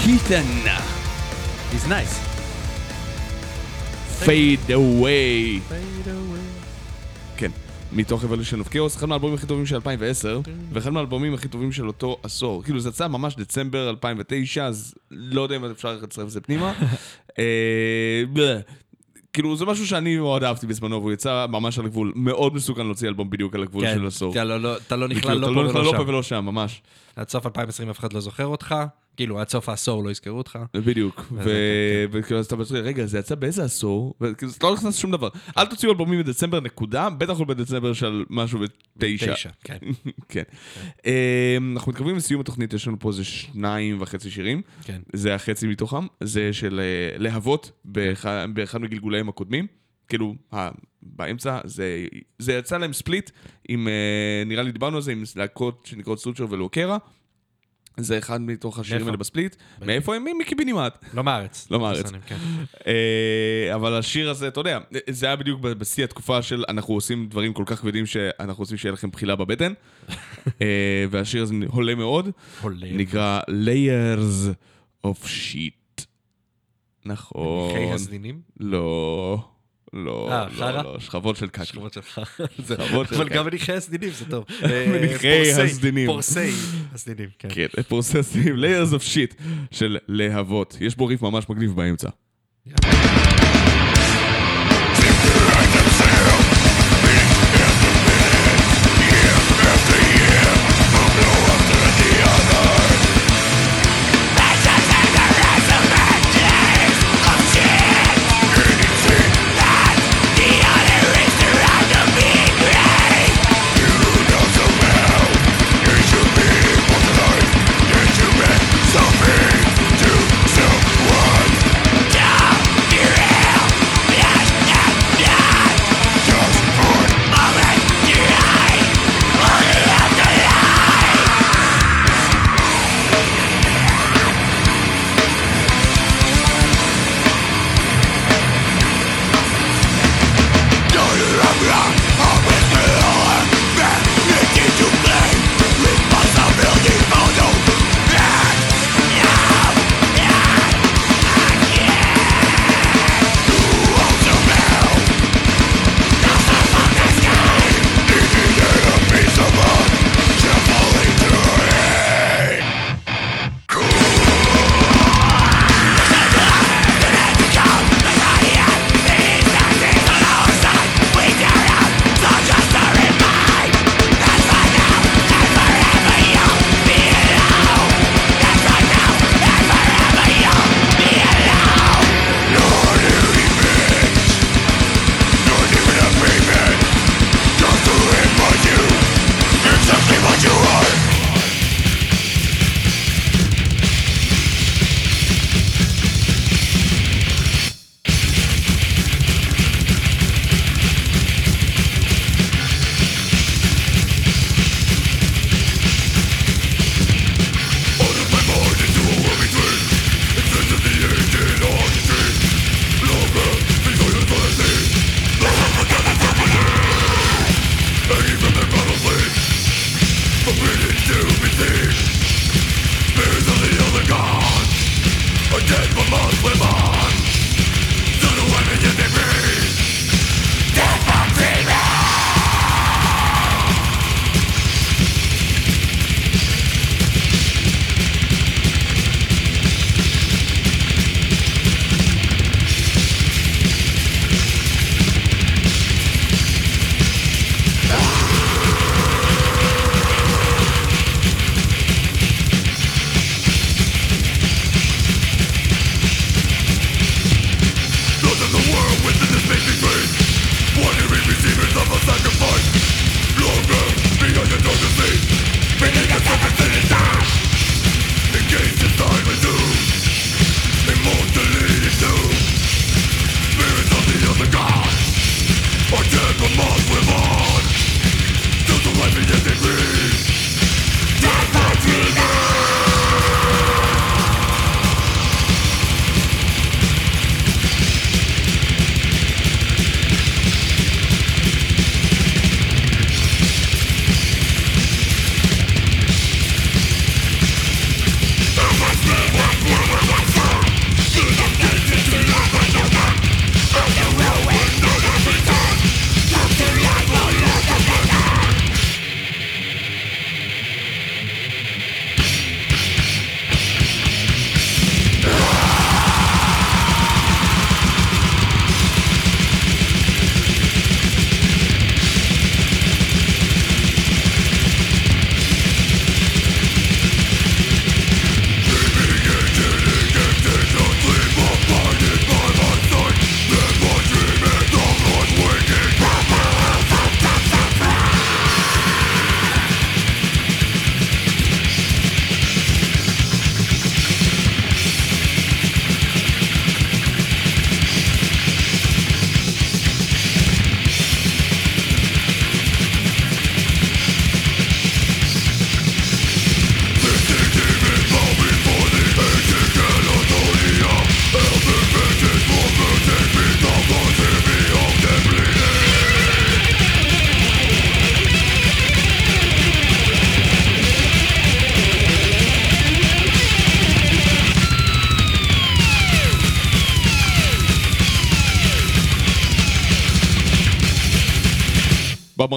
נייתן. He's nice. Fade away. כן. מתוך Evolution of Chaos, אחד מהאלבומים הכי טובים של 2010, ואחד מהאלבומים הכי טובים של אותו עשור. כאילו, זה יצא ממש דצמבר 2009, אז לא יודע אם אפשר לצרף את זה פנימה. אה, כאילו, זה משהו שאני מאוד אהבתי בזמנו, והוא יצא ממש על הגבול. מאוד מסוכן להוציא אלבום בדיוק על הגבול כן, של עשור. אתה לא- לא- לא נכלל לא פה לא פה. ולא שם, ממש. עד סוף 2020 אף אחד לא זוכר אותך, כאילו עד סוף העשור לא יזכרו אותך. בדיוק, ו- וכאילו אז אתה מצחיק, רגע, זה יצא באיזה עשור? וכאילו, לא נכנס לשום דבר. אל תוציאו אלבומים בדצמבר, נקודה, בטח לא בדצמבר של משהו בתשע. תשע, כן. כן. אה, אנחנו מתקרבים לסיום התוכנית, יש לנו פה איזה שניים וחצי שירים. כן. זה החצי מתוכם, זה של אה, להבות באחד, מגלגוליהם הקודמים. כאילו, באמצע, זה, זה יצא להם ספליט עם, אה, נראה לי דיברנו על זה, עם להקות שנקראות סוצ'ר ולוקרה. זה אחד מתוך השירים? האלה בספליט. מאיפה הם? מקיבינימט. לא מארץ. לא מארץ. כן. אה, אבל השיר הזה, אתה יודע, זה היה בדיוק בשיא התקופה של אנחנו עושים דברים כל כך כבדים שאנחנו רוצים שיהיה לכם בחילה בבטן. אה, והשיר הזה עולה מאוד. עולה. נקרא Layers of Shit. נכון. חיי הסדינים? לא. לא, אה, לא, חרא? לא, שכבות של קקי. שכבות של אבל קקי. גם מניחי הסדינים זה טוב. מניחי אה, פורסי- הסדינים. פורסי הסדינים, כן. כן, פרוססים, Layers of Shit של להבות. יש בו ריף ממש מגניב באמצע.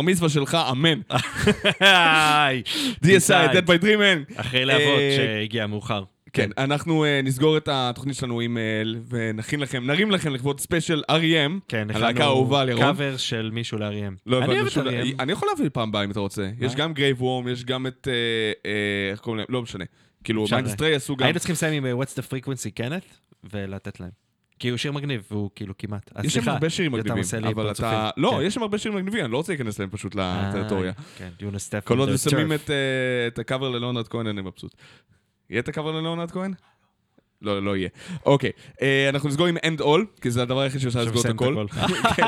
מצווה שלך, אמן. DSI, Dead by Dream Man. אחרי להבות אה, שהגיע מאוחר. כן, אנחנו אה, נסגור את התוכנית שלנו עם... אה, ונכין לכם, נרים לכם לכבוד ספיישל R.E.M. כן, הלהקה האהובה על ירון. קאבר של מישהו ל-R.E.M. לא אני אוהב את R.E.M. אני יכול להביא פעם הבאה אם אתה רוצה. יש גם גרייב וורם, יש גם את... איך קוראים להם? לא משנה. כאילו, מיינדסטריי עשו גם... היינו צריכים לסיים עם What's the frequency, Kenneth, ולתת להם. כי הוא שיר מגניב, והוא כאילו כמעט. אז יש שם הרבה שירים מגניבים, אבל. אתה... לא, כן. יש שם הרבה שירים מגניבים, אני לא רוצה להיכנס להם פשוט לטריטוריה. אה, כן, יונה סטפן. כל עוד שמים. את, אה, את הקאבר ללאונרד כהן, אני מבסוט. יהיה את הקאבר ללאונרד כהן? לא, לא יהיה. אוקיי, אה, אנחנו נסגור עם end all, כי זה הדבר היחיד שאפשר לסגור את הכל. כן,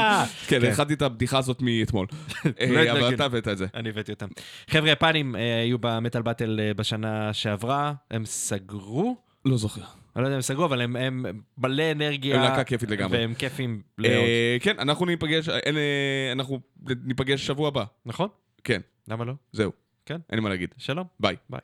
כן, כן. הכנתי את הבדיחה הזאת מאתמול. אה, לא אבל. אתה הבאת את זה. אני הבאתי אותם. חבר'ה יפנים אה, היו במטאל באטל אה, בשנה שעברה, הם סגרו? לא זוכר. אני לא יודע אם הם סגרו, אבל הם- הם מלא אנרגיה. הם להקה כיפית לגמרי. והם כיפים מאוד. אה, כן, אנחנו ניפגש, אין, אה, אנחנו ניפגש שבוע הבא. נכון? כן, למה לא? זהו. כן. אין לי מה להגיד. שלום. ביי. ביי.